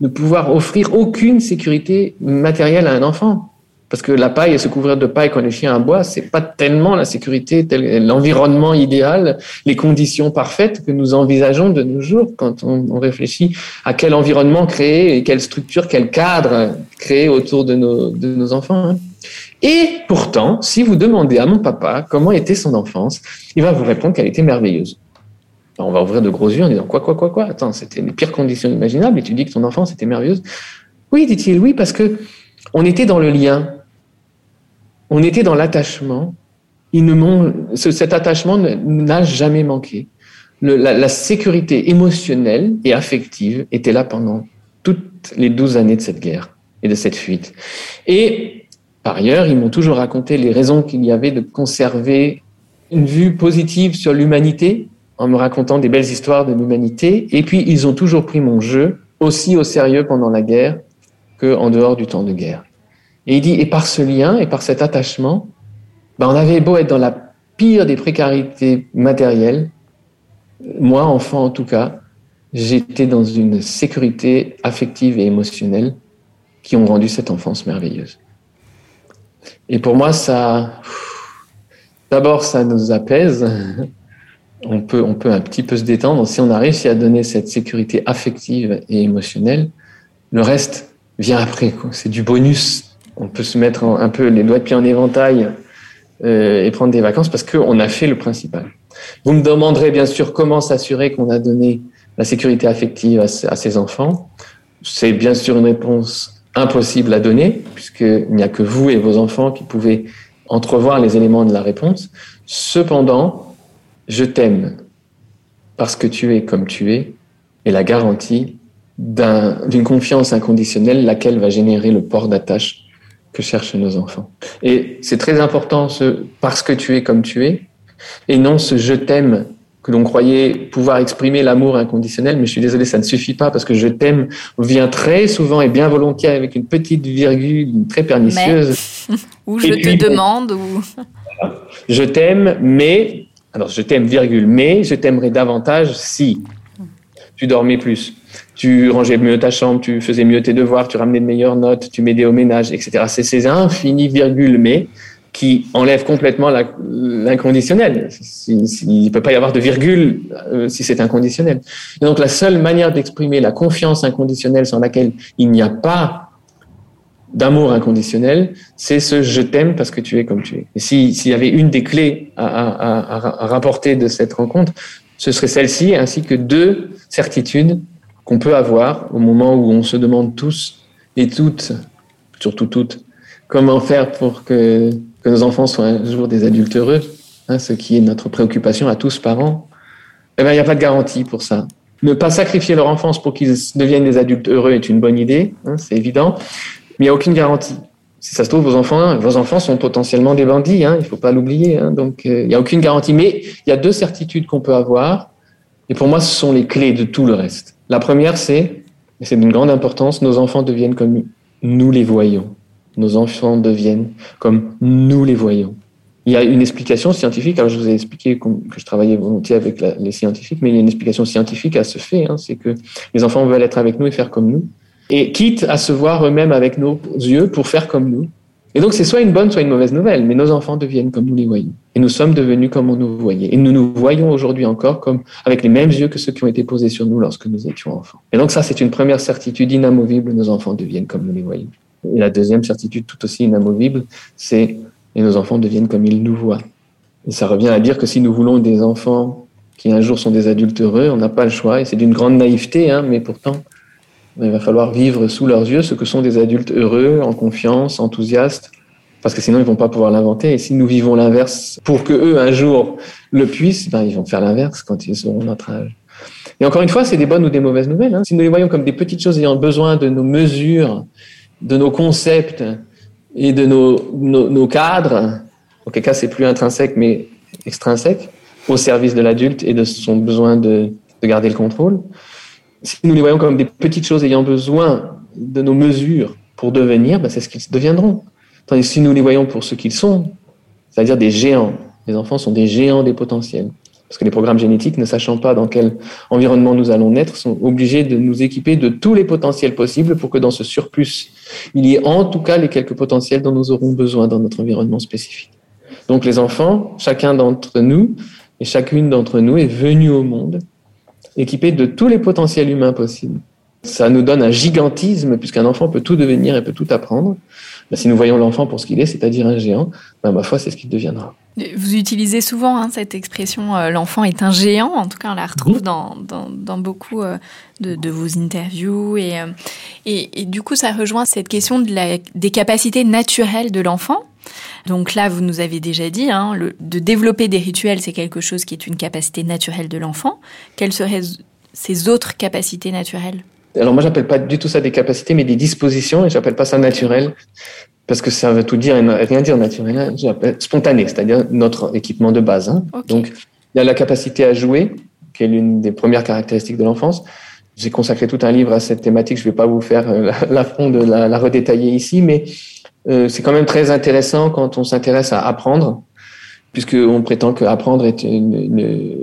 de pouvoir offrir aucune sécurité matérielle à un enfant. Parce que la paille et se couvrir de paille quand les chiens aboient, c'est pas tellement la sécurité, l'environnement idéal, les conditions parfaites que nous envisageons de nos jours quand on, réfléchit à quel environnement créer et quelle structure, quel cadre créer autour de nos, enfants. Hein. Et pourtant, si vous demandez à mon papa comment était son enfance, il va vous répondre qu'elle était merveilleuse. on va ouvrir de gros yeux en disant quoi, quoi, quoi, quoi? Attends, c'était les pires conditions imaginables et tu dis que ton enfance était merveilleuse Oui, dit-il, oui, parce que on était dans le lien on était dans l'attachement. Cet attachement n'a jamais manqué. la, sécurité émotionnelle et affective était là pendant toutes les douze années de cette guerre et de cette fuite. Et par ailleurs, ils m'ont toujours raconté les raisons qu'il y avait de conserver une vue positive sur l'humanité en me racontant des belles histoires de l'humanité. Et puis, ils ont toujours pris mon jeu aussi au sérieux pendant la guerre qu'en dehors du temps de guerre. Et il dit, et par ce lien et par cet attachement, ben on avait beau être dans la pire des précarités matérielles, moi, enfant en tout cas, j'étais dans une sécurité affective et émotionnelle qui ont rendu cette enfance merveilleuse. Et pour moi, ça, d'abord, ça nous apaise. On peut, on peut un petit peu se détendre. Si on a réussi à donner cette sécurité affective et émotionnelle, le reste vient après. C'est du bonus. On peut se mettre un peu les doigts de pied en éventail euh, et prendre des vacances parce qu'on a fait le principal. Vous me demanderez bien sûr comment s'assurer qu'on a donné la sécurité affective à, à ses enfants. C'est bien sûr une réponse impossible à donner puisqu'il n'y a que vous et vos enfants qui pouvez entrevoir les éléments de la réponse. Cependant, je t'aime parce que tu es comme tu es est la garantie d'une confiance inconditionnelle, laquelle va générer le port d'attache que cherchent nos enfants. Et c'est très important ce parce que tu es comme tu es, et non ce je t'aime que l'on croyait pouvoir exprimer l'amour inconditionnel, mais je suis désolé, ça ne suffit pas parce que je t'aime vient très souvent et bien volontiers avec une petite virgule très pernicieuse. [LAUGHS] ou je te demande, ou. Je t'aime, mais. Alors, je t'aime, virgule, mais je t'aimerais davantage si tu dormais plus, tu rangeais mieux ta chambre, tu faisais mieux tes devoirs, tu ramenais de meilleures notes, tu m'aidais au ménage, etc. C'est ces infinis virgules, mais qui enlève complètement l'inconditionnel. Il ne peut pas y avoir de virgule euh, si c'est inconditionnel. Et donc la seule manière d'exprimer la confiance inconditionnelle sans laquelle il n'y a pas d'amour inconditionnel, c'est ce je t'aime parce que tu es comme tu es. Et s'il y avait une des clés à rapporter de cette rencontre, ce serait celle-ci, ainsi que deux certitudes qu'on peut avoir au moment où on se demande tous et toutes, surtout toutes, comment faire pour que nos enfants soient un jour des adultes heureux, hein, ce qui est notre préoccupation à tous parents, eh ben, il n'y a pas de garantie pour ça. Ne pas sacrifier leur enfance pour qu'ils deviennent des adultes heureux est une bonne idée, hein, c'est évident, mais il n'y a aucune garantie. Si ça se trouve, vos enfants, vos enfants sont potentiellement des bandits, hein, il ne faut pas l'oublier. Hein, donc, euh, il n'y a aucune garantie. Mais il y a deux certitudes qu'on peut avoir, et pour moi, ce sont les clés de tout le reste. La première, c'est, et c'est d'une grande importance, nos enfants deviennent comme nous les voyons nos enfants deviennent comme nous les voyons. Il y a une explication scientifique, alors je vous ai expliqué que je travaillais volontiers avec les scientifiques, mais il y a une explication scientifique à ce fait, hein, c'est que les enfants veulent être avec nous et faire comme nous, et quitte à se voir eux-mêmes avec nos yeux pour faire comme nous. Et donc c'est soit une bonne, soit une mauvaise nouvelle, mais nos enfants deviennent comme nous les voyons. Et nous sommes devenus comme on nous voyait. Et nous nous voyons aujourd'hui encore comme avec les mêmes yeux que ceux qui ont été posés sur nous lorsque nous étions enfants. Et donc ça, c'est une première certitude inamovible, nos enfants deviennent comme nous les voyons. Et la deuxième certitude tout aussi inamovible, c'est et nos enfants deviennent comme ils nous voient. Et ça revient à dire que si nous voulons des enfants qui un jour sont des adultes heureux, on n'a pas le choix. Et c'est d'une grande naïveté, hein, mais pourtant, il va falloir vivre sous leurs yeux ce que sont des adultes heureux, en confiance, enthousiastes, parce que sinon ils vont pas pouvoir l'inventer. Et si nous vivons l'inverse pour que eux un jour le puissent, ben, ils vont faire l'inverse quand ils auront notre âge. Et encore une fois, c'est des bonnes ou des mauvaises nouvelles. Hein. Si nous les voyons comme des petites choses ayant besoin de nos mesures, de nos concepts et de nos, nos, cadres, en quel cas c'est plus intrinsèque mais extrinsèque, au service de l'adulte et de son besoin de, de, garder le contrôle. Si nous les voyons comme des petites choses ayant besoin de nos mesures pour devenir, ben c'est ce qu'ils deviendront. Tandis que si nous les voyons pour ce qu'ils sont, c'est-à-dire des géants, les enfants sont des géants des potentiels. Parce que les programmes génétiques, ne sachant pas dans quel environnement nous allons naître, sont obligés de nous équiper de tous les potentiels possibles pour que dans ce surplus, il y ait en tout cas les quelques potentiels dont nous aurons besoin dans notre environnement spécifique. Donc les enfants, chacun d'entre nous et chacune d'entre nous est venu au monde équipé de tous les potentiels humains possibles. Ça nous donne un gigantisme puisqu'un enfant peut tout devenir et peut tout apprendre. Ben, si nous voyons l'enfant pour ce qu'il est, c'est-à-dire un géant, ben, ma foi, c'est ce qu'il deviendra. Vous utilisez souvent hein, cette expression euh, l'enfant est un géant. En tout cas, on la retrouve dans, dans, dans beaucoup euh, de, de, vos interviews. Et, euh, et, et, du coup, ça rejoint cette question de la, des capacités naturelles de l'enfant. Donc là, vous nous avez déjà dit, hein, le, de développer des rituels, c'est quelque chose qui est une capacité naturelle de l'enfant. Quelles seraient ces autres capacités naturelles? Alors moi, j'appelle pas du tout ça des capacités, mais des dispositions, et j'appelle pas ça naturel parce que ça veut tout dire et rien dire naturel, hein, j'appelle spontané, c'est-à-dire notre équipement de base. Hein. Donc, il y a la capacité à jouer, qui est l'une des premières caractéristiques de l'enfance. J'ai consacré tout un livre à cette thématique, je ne vais pas vous faire euh, l'affront de la, la, redétailler ici, mais euh, c'est quand même très intéressant quand on s'intéresse à apprendre, puisqu'on prétend que apprendre est une, une,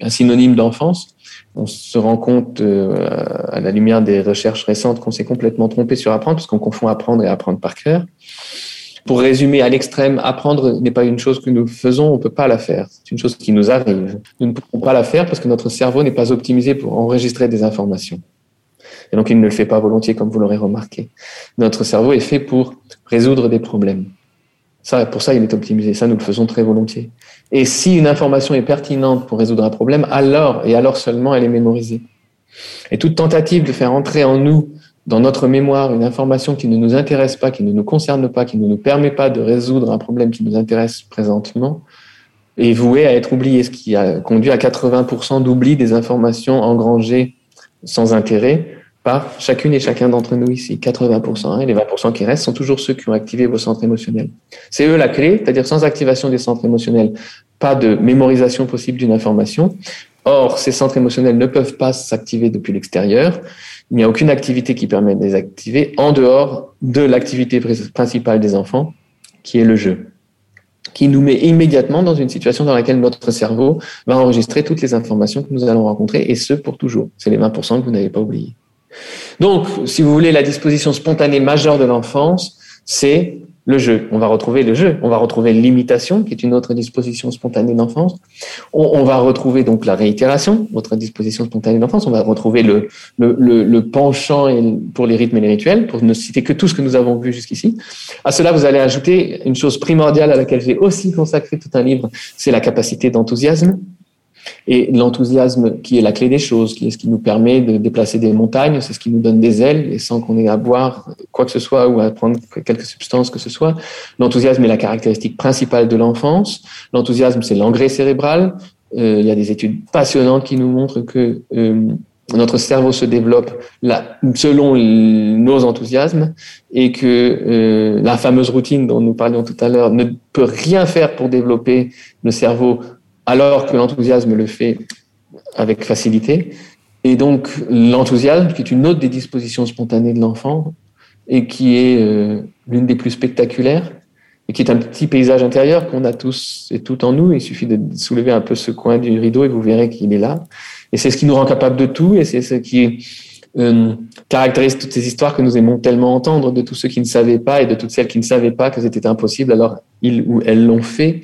un synonyme d'enfance. On se rend compte euh, à la lumière des recherches récentes qu'on s'est complètement trompé sur apprendre, parce qu'on confond apprendre et apprendre par cœur. Pour résumer à l'extrême, apprendre n'est pas une chose que nous faisons, on ne peut pas la faire. C'est une chose qui nous arrive. Nous ne pouvons pas la faire parce que notre cerveau n'est pas optimisé pour enregistrer des informations. Et donc, il ne le fait pas volontiers, comme vous l'aurez remarqué. Notre cerveau est fait pour résoudre des problèmes. Pour ça, il est optimisé. Ça, nous le faisons très volontiers. Et si une information est pertinente pour résoudre un problème, alors, et alors seulement, elle est mémorisée. Et toute tentative de faire entrer en nous dans notre mémoire une information qui ne nous intéresse pas, qui ne nous concerne pas, qui ne nous permet pas de résoudre un problème qui nous intéresse présentement, est vouée à être oubliée, ce qui a conduit à 80% d'oubli des informations engrangées sans intérêt par chacune et chacun d'entre nous ici. 80%. Hein, et les 20% qui restent sont toujours ceux qui ont activé vos centres émotionnels. C'est eux la clé, c'est-à-dire sans activation des centres émotionnels, pas de mémorisation possible d'une information. Or, ces centres émotionnels ne peuvent pas s'activer depuis l'extérieur. Il n'y a aucune activité qui permet de les activer en dehors de l'activité principale des enfants, qui est le jeu, qui nous met immédiatement dans une situation dans laquelle notre cerveau va enregistrer toutes les informations que nous allons rencontrer, et ce pour toujours. C'est les 20% que vous n'avez pas oubliés. Donc, si vous voulez, la disposition spontanée majeure de l'enfance, c'est le jeu. On va retrouver le jeu. On va retrouver l'imitation, qui est une autre disposition spontanée d'enfance. On, on, va retrouver donc la réitération, autre disposition spontanée d'enfance. On va retrouver le, penchant pour les rythmes et les rituels, pour ne citer que tout ce que nous avons vu jusqu'ici. À cela, vous allez ajouter une chose primordiale à laquelle j'ai aussi consacré tout un livre, c'est la capacité d'enthousiasme. Et l'enthousiasme qui est la clé des choses, qui est ce qui nous permet de déplacer des montagnes, c'est ce qui nous donne des ailes et sans qu'on ait à boire quoi que ce soit ou à prendre quelque substance que ce soit. L'enthousiasme est la caractéristique principale de l'enfance. L'enthousiasme, c'est l'engrais cérébral. Euh, il y a des études passionnantes qui nous montrent que euh, notre cerveau se développe selon nos enthousiasmes et que euh, la fameuse routine dont nous parlions tout à l'heure ne peut rien faire pour développer le cerveau alors que l'enthousiasme le fait avec facilité. Et donc l'enthousiasme, qui est une autre des dispositions spontanées de l'enfant, et qui est euh, l'une des plus spectaculaires, et qui est un petit paysage intérieur qu'on a tous et tout en nous. Il suffit de soulever un peu ce coin du rideau et vous verrez qu'il est là. Et c'est ce qui nous rend capable de tout, et c'est ce qui euh, caractérise toutes ces histoires que nous aimons tellement entendre de tous ceux qui ne savaient pas et de toutes celles qui ne savaient pas que c'était impossible, alors ils ou elles l'ont fait.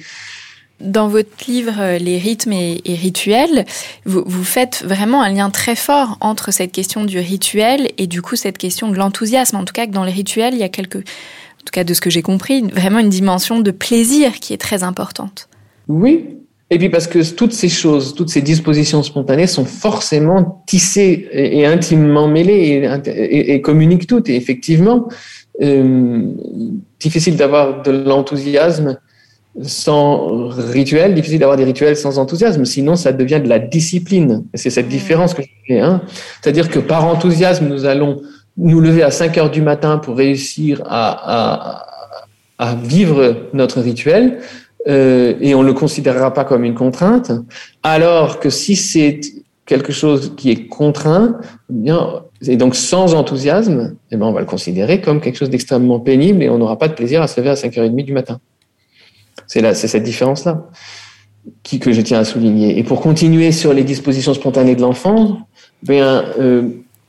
Dans votre livre euh, Les rythmes et, rituels, vous, faites vraiment un lien très fort entre cette question du rituel et du coup cette question de l'enthousiasme. En tout cas, que dans les rituels, il y a quelque, en tout cas de ce que j'ai compris, vraiment une dimension de plaisir qui est très importante. Oui. Et puis parce que toutes ces choses, toutes ces dispositions spontanées sont forcément tissées et, intimement mêlées et, et, communiquent toutes. Et effectivement, euh, difficile d'avoir de l'enthousiasme sans rituel, difficile d'avoir des rituels sans enthousiasme, sinon ça devient de la discipline. C'est cette différence que je fais. Hein. C'est-à-dire que par enthousiasme, nous allons nous lever à 5 heures du matin pour réussir à, à, à vivre notre rituel, euh, et on ne le considérera pas comme une contrainte, alors que si c'est quelque chose qui est contraint, eh bien, et donc sans enthousiasme, eh bien, on va le considérer comme quelque chose d'extrêmement pénible et on n'aura pas de plaisir à se lever à 5h30 du matin. C'est cette différence-là qui, que je tiens à souligner. Et pour continuer sur les dispositions spontanées de l'enfant, bien, euh,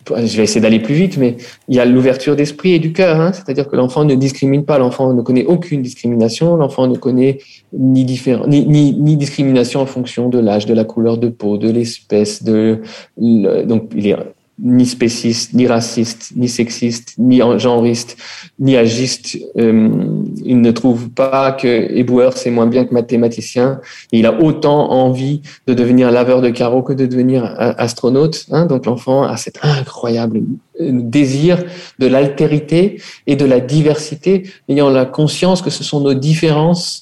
je vais essayer d'aller plus vite, mais il y a l'ouverture d'esprit et du cœur. Hein, C'est-à-dire que l'enfant ne discrimine pas, l'enfant ne connaît aucune discrimination, l'enfant ne connaît ni, ni, ni, ni, discrimination en fonction de l'âge, de la couleur de peau, de l'espèce, de donc il est ni spéciste, ni raciste, ni sexiste, ni genriste, ni agiste. Euh, il ne trouve pas que éboueur c'est moins bien que mathématicien. il a autant envie de devenir laveur de carreaux que de devenir astronaute. Hein. Donc l'enfant a cet incroyable euh, désir de l'altérité et de la diversité, ayant la conscience que ce sont nos différences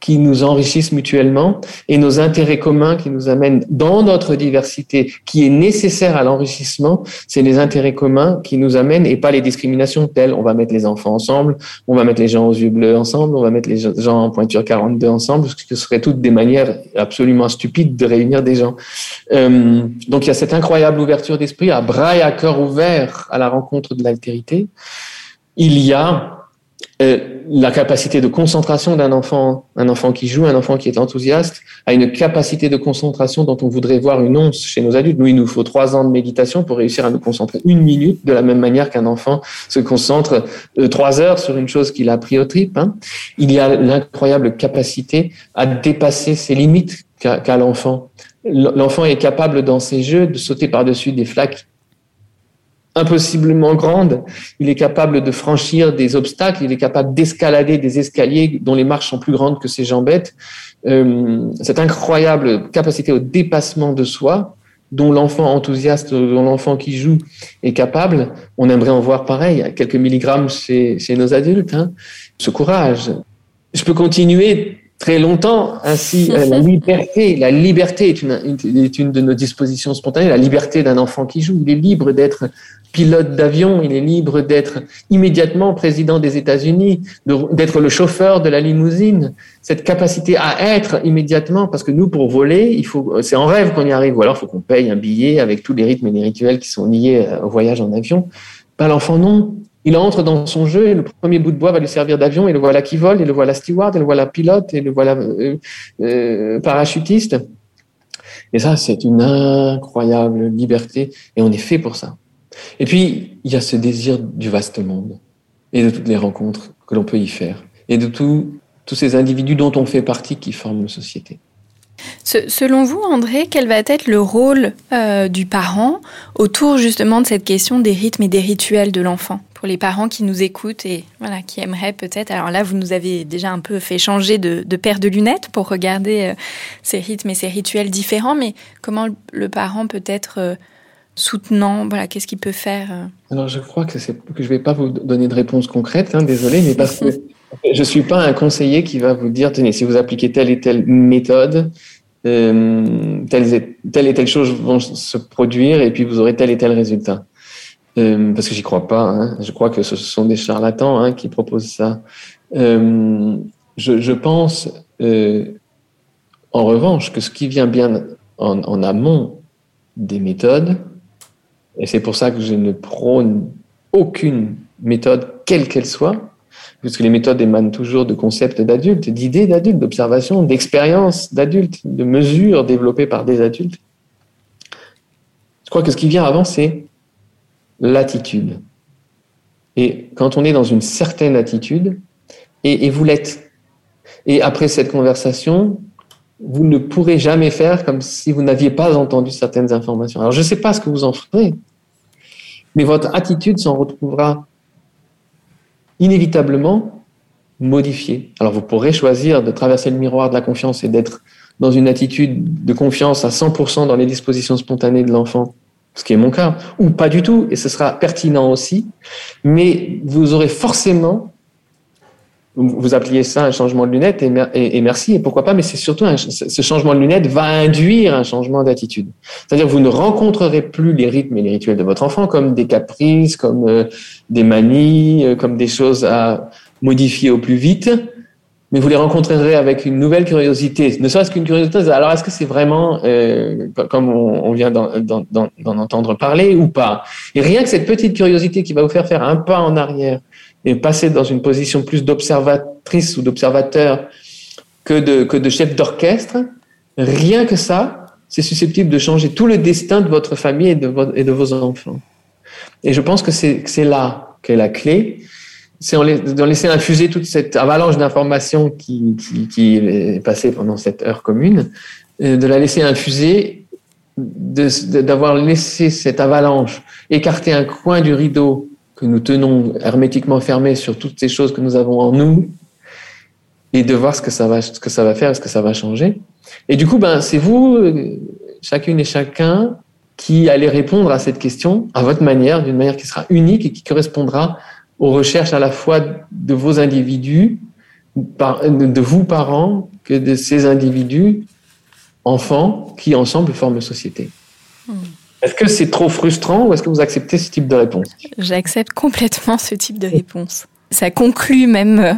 qui nous enrichissent mutuellement et nos intérêts communs qui nous amènent dans notre diversité qui est nécessaire à l'enrichissement, c'est les intérêts communs qui nous amènent et pas les discriminations telles on va mettre les enfants ensemble, on va mettre les gens aux yeux bleus ensemble, on va mettre les gens en pointure 42 ensemble, ce que seraient toutes des manières absolument stupides de réunir des gens. Euh, donc il y a cette incroyable ouverture d'esprit à bras et à cœur ouvert à la rencontre de l'altérité. Il y a euh, la capacité de concentration d'un enfant, un enfant qui joue, un enfant qui est enthousiaste, a une capacité de concentration dont on voudrait voir une once chez nos adultes. Nous, il nous faut trois ans de méditation pour réussir à nous concentrer une minute, de la même manière qu'un enfant se concentre euh, trois heures sur une chose qu'il a pris au trip. Hein. Il y a l'incroyable capacité à dépasser ses limites qu'a l'enfant. L'enfant est capable dans ses jeux de sauter par-dessus des flaques impossiblement grande. Il est capable de franchir des obstacles, il est capable d'escalader des escaliers dont les marches sont plus grandes que ses jambettes. Euh, cette incroyable capacité au dépassement de soi, dont l'enfant enthousiaste, dont l'enfant qui joue est capable, on aimerait en voir pareil, à quelques milligrammes chez, chez nos adultes. Hein. Ce courage. Je peux continuer très longtemps. Ainsi, euh, la [LAUGHS] liberté, la liberté est une, est une de nos dispositions spontanées. La liberté d'un enfant qui joue, il est libre d'être pilote d'avion, il est libre d'être immédiatement président des États-Unis, d'être le chauffeur de la limousine. Cette capacité à être immédiatement, parce que nous, pour voler, il faut, c'est en rêve qu'on y arrive, ou alors il faut qu'on paye un billet avec tous les rythmes et les rituels qui sont liés euh, au voyage en avion. Ben, l'enfant, non. Il entre dans son jeu et le premier bout de bois va lui servir d'avion et le voilà qui vole et le voilà steward et le voilà pilote et le voilà euh, euh, parachutiste. Et ça, c'est une incroyable liberté et on est fait pour ça. Et puis, il y a ce désir du vaste monde et de toutes les rencontres que l'on peut y faire et de tous ces individus dont on fait partie qui forment une société. Selon vous, André, quel va être le rôle euh, du parent autour justement de cette question des rythmes et des rituels de l'enfant? Pour les parents qui nous écoutent et voilà, qui aimeraient peut-être. Alors là, vous nous avez déjà un peu fait changer de, paire de lunettes pour regarder euh, ces rythmes et ces rituels différents, mais comment le parent peut être euh, soutenant Voilà, qu'est-ce qu'il peut faire euh? Alors, je crois que, que je ne vais pas vous donner de réponse concrète, hein, désolé, mais parce que [LAUGHS] je ne suis pas un conseiller qui va vous dire, tenez, si vous appliquez telle et telle méthode, euh, telle, et, telle et telle chose vont se produire et puis vous aurez tel et tel résultat. Euh, parce que j'y crois pas. Hein. Je crois que ce sont des charlatans hein, qui proposent ça. Euh, je, je, pense, en revanche, que ce qui vient bien en, en amont des méthodes, et c'est pour ça que je ne prône aucune méthode, quelle qu'elle soit, parce que les méthodes émanent toujours de concepts d'adultes, d'idées d'adultes, d'observations, d'expériences d'adultes, de mesures développées par des adultes. Je crois que ce qui vient avant, c'est l'attitude. Et quand on est dans une certaine attitude, et, et vous l'êtes, et après cette conversation, vous ne pourrez jamais faire comme si vous n'aviez pas entendu certaines informations. Alors je ne sais pas ce que vous en ferez, mais votre attitude s'en retrouvera inévitablement modifiée. Alors vous pourrez choisir de traverser le miroir de la confiance et d'être dans une attitude de confiance à 100% dans les dispositions spontanées de l'enfant, ce qui est mon cas, ou pas du tout, et ce sera pertinent aussi, mais vous aurez forcément vous appeliez ça un changement de lunettes et, merci, et pourquoi pas, mais c'est surtout ce changement de lunettes va induire un changement d'attitude. C'est-à-dire vous ne rencontrerez plus les rythmes et les rituels de votre enfant comme des caprices, comme euh, des manies, euh, comme des choses à modifier au plus vite, mais vous les rencontrerez avec une nouvelle curiosité, ne serait-ce qu'une curiosité. Alors est-ce que c'est vraiment euh, comme on, vient d'en entendre parler ou pas? Et rien que cette petite curiosité qui va vous faire faire un pas en arrière et passer dans une position plus d'observatrice ou d'observateur que de, que de chef d'orchestre, rien que ça, c'est susceptible de changer tout le destin de votre famille et de, et de vos enfants. Et je pense que c'est là qu'est la clé. C'est de laisser infuser toute cette avalanche d'informations qui, qui, qui, est passée pendant cette heure commune, de la laisser infuser, d'avoir laissé cette avalanche écarter un coin du rideau que nous tenons hermétiquement fermé sur toutes ces choses que nous avons en nous et de voir ce que ça va, ce que ça va faire, ce que ça va changer. Et du coup, ben, c'est vous, chacune et chacun, qui allez répondre à cette question à votre manière, d'une manière qui sera unique et qui correspondra aux recherches à la fois de vos individus, de vous parents, que de ces individus, enfants, qui ensemble forment société. Hmm. Est-ce que c'est trop frustrant ou est-ce que vous acceptez ce type de réponse? J'accepte complètement ce type de réponse. Ça conclut même euh,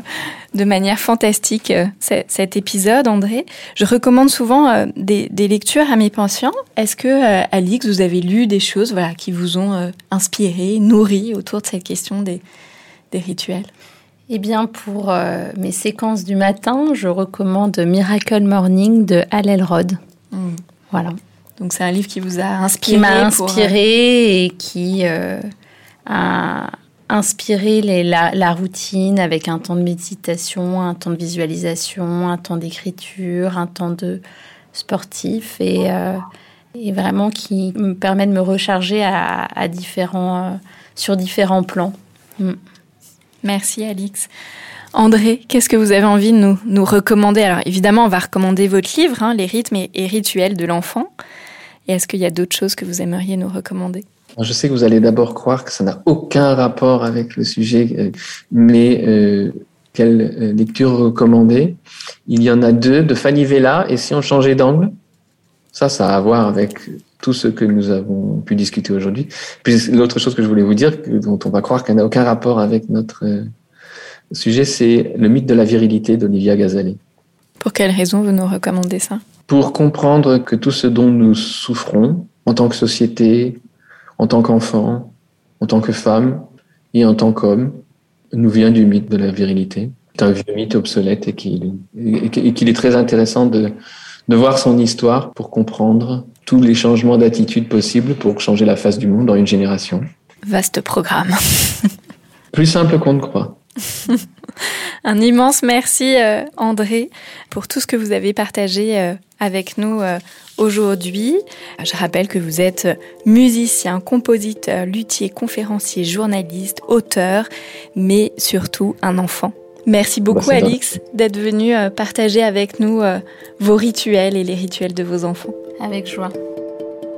de manière fantastique euh, cet épisode, André. Je recommande souvent euh, des, lectures à mes patients. Est-ce que, Alix, vous avez lu des choses voilà, qui vous ont inspiré, nourri autour de cette question des, des rituels? Eh bien, pour euh, mes séquences du matin, je recommande Miracle Morning de Hal Elrod. Hmm. Voilà. Donc, c'est un livre qui vous a inspiré Qui m'a inspiré et qui a inspiré la, routine avec un temps de méditation, un temps de visualisation, un temps d'écriture, un temps de sportif et, et vraiment qui me permet de me recharger à, différents, euh, sur différents plans. Mm. Merci Alix. André, qu'est-ce que vous avez envie de nous, nous recommander? Alors évidemment, on va recommander votre livre, hein, Les rythmes et, rituels de l'enfant. Et est-ce qu'il y a d'autres choses que vous aimeriez nous recommander? Je sais que vous allez d'abord croire que ça n'a aucun rapport avec le sujet, euh, mais euh, quelle lecture recommander? Il y en a deux de Fanny Vella, et si on changeait d'angle ça, ça a à voir avec tout ce que nous avons pu discuter aujourd'hui. Puis l'autre chose que je voulais vous dire, dont on va croire qu'elle n'a aucun rapport avec notre euh, sujet, c'est le mythe de la virilité d'Olivia Gazali. Pour quelle raison vous nous recommandez ça? Pour comprendre que tout ce dont nous souffrons en tant que société, en tant qu'enfant, en tant que femme et en tant qu'homme, nous vient du mythe de la virilité. C'est un vieux mythe obsolète et qu'il est très intéressant de, de voir son histoire pour comprendre tous les changements d'attitude possibles pour changer la face du monde dans une génération. Vaste programme. Plus simple qu'on ne croit. [LAUGHS] Un immense merci euh, André pour tout ce que vous avez partagé euh, avec nous euh, aujourd'hui. Je rappelle que vous êtes musicien, compositeur, luthier, conférencier, journaliste, auteur, mais surtout un enfant Merci beaucoup Alix d'être venu euh, partager avec nous euh, vos rituels et les rituels de vos enfants. Avec joie.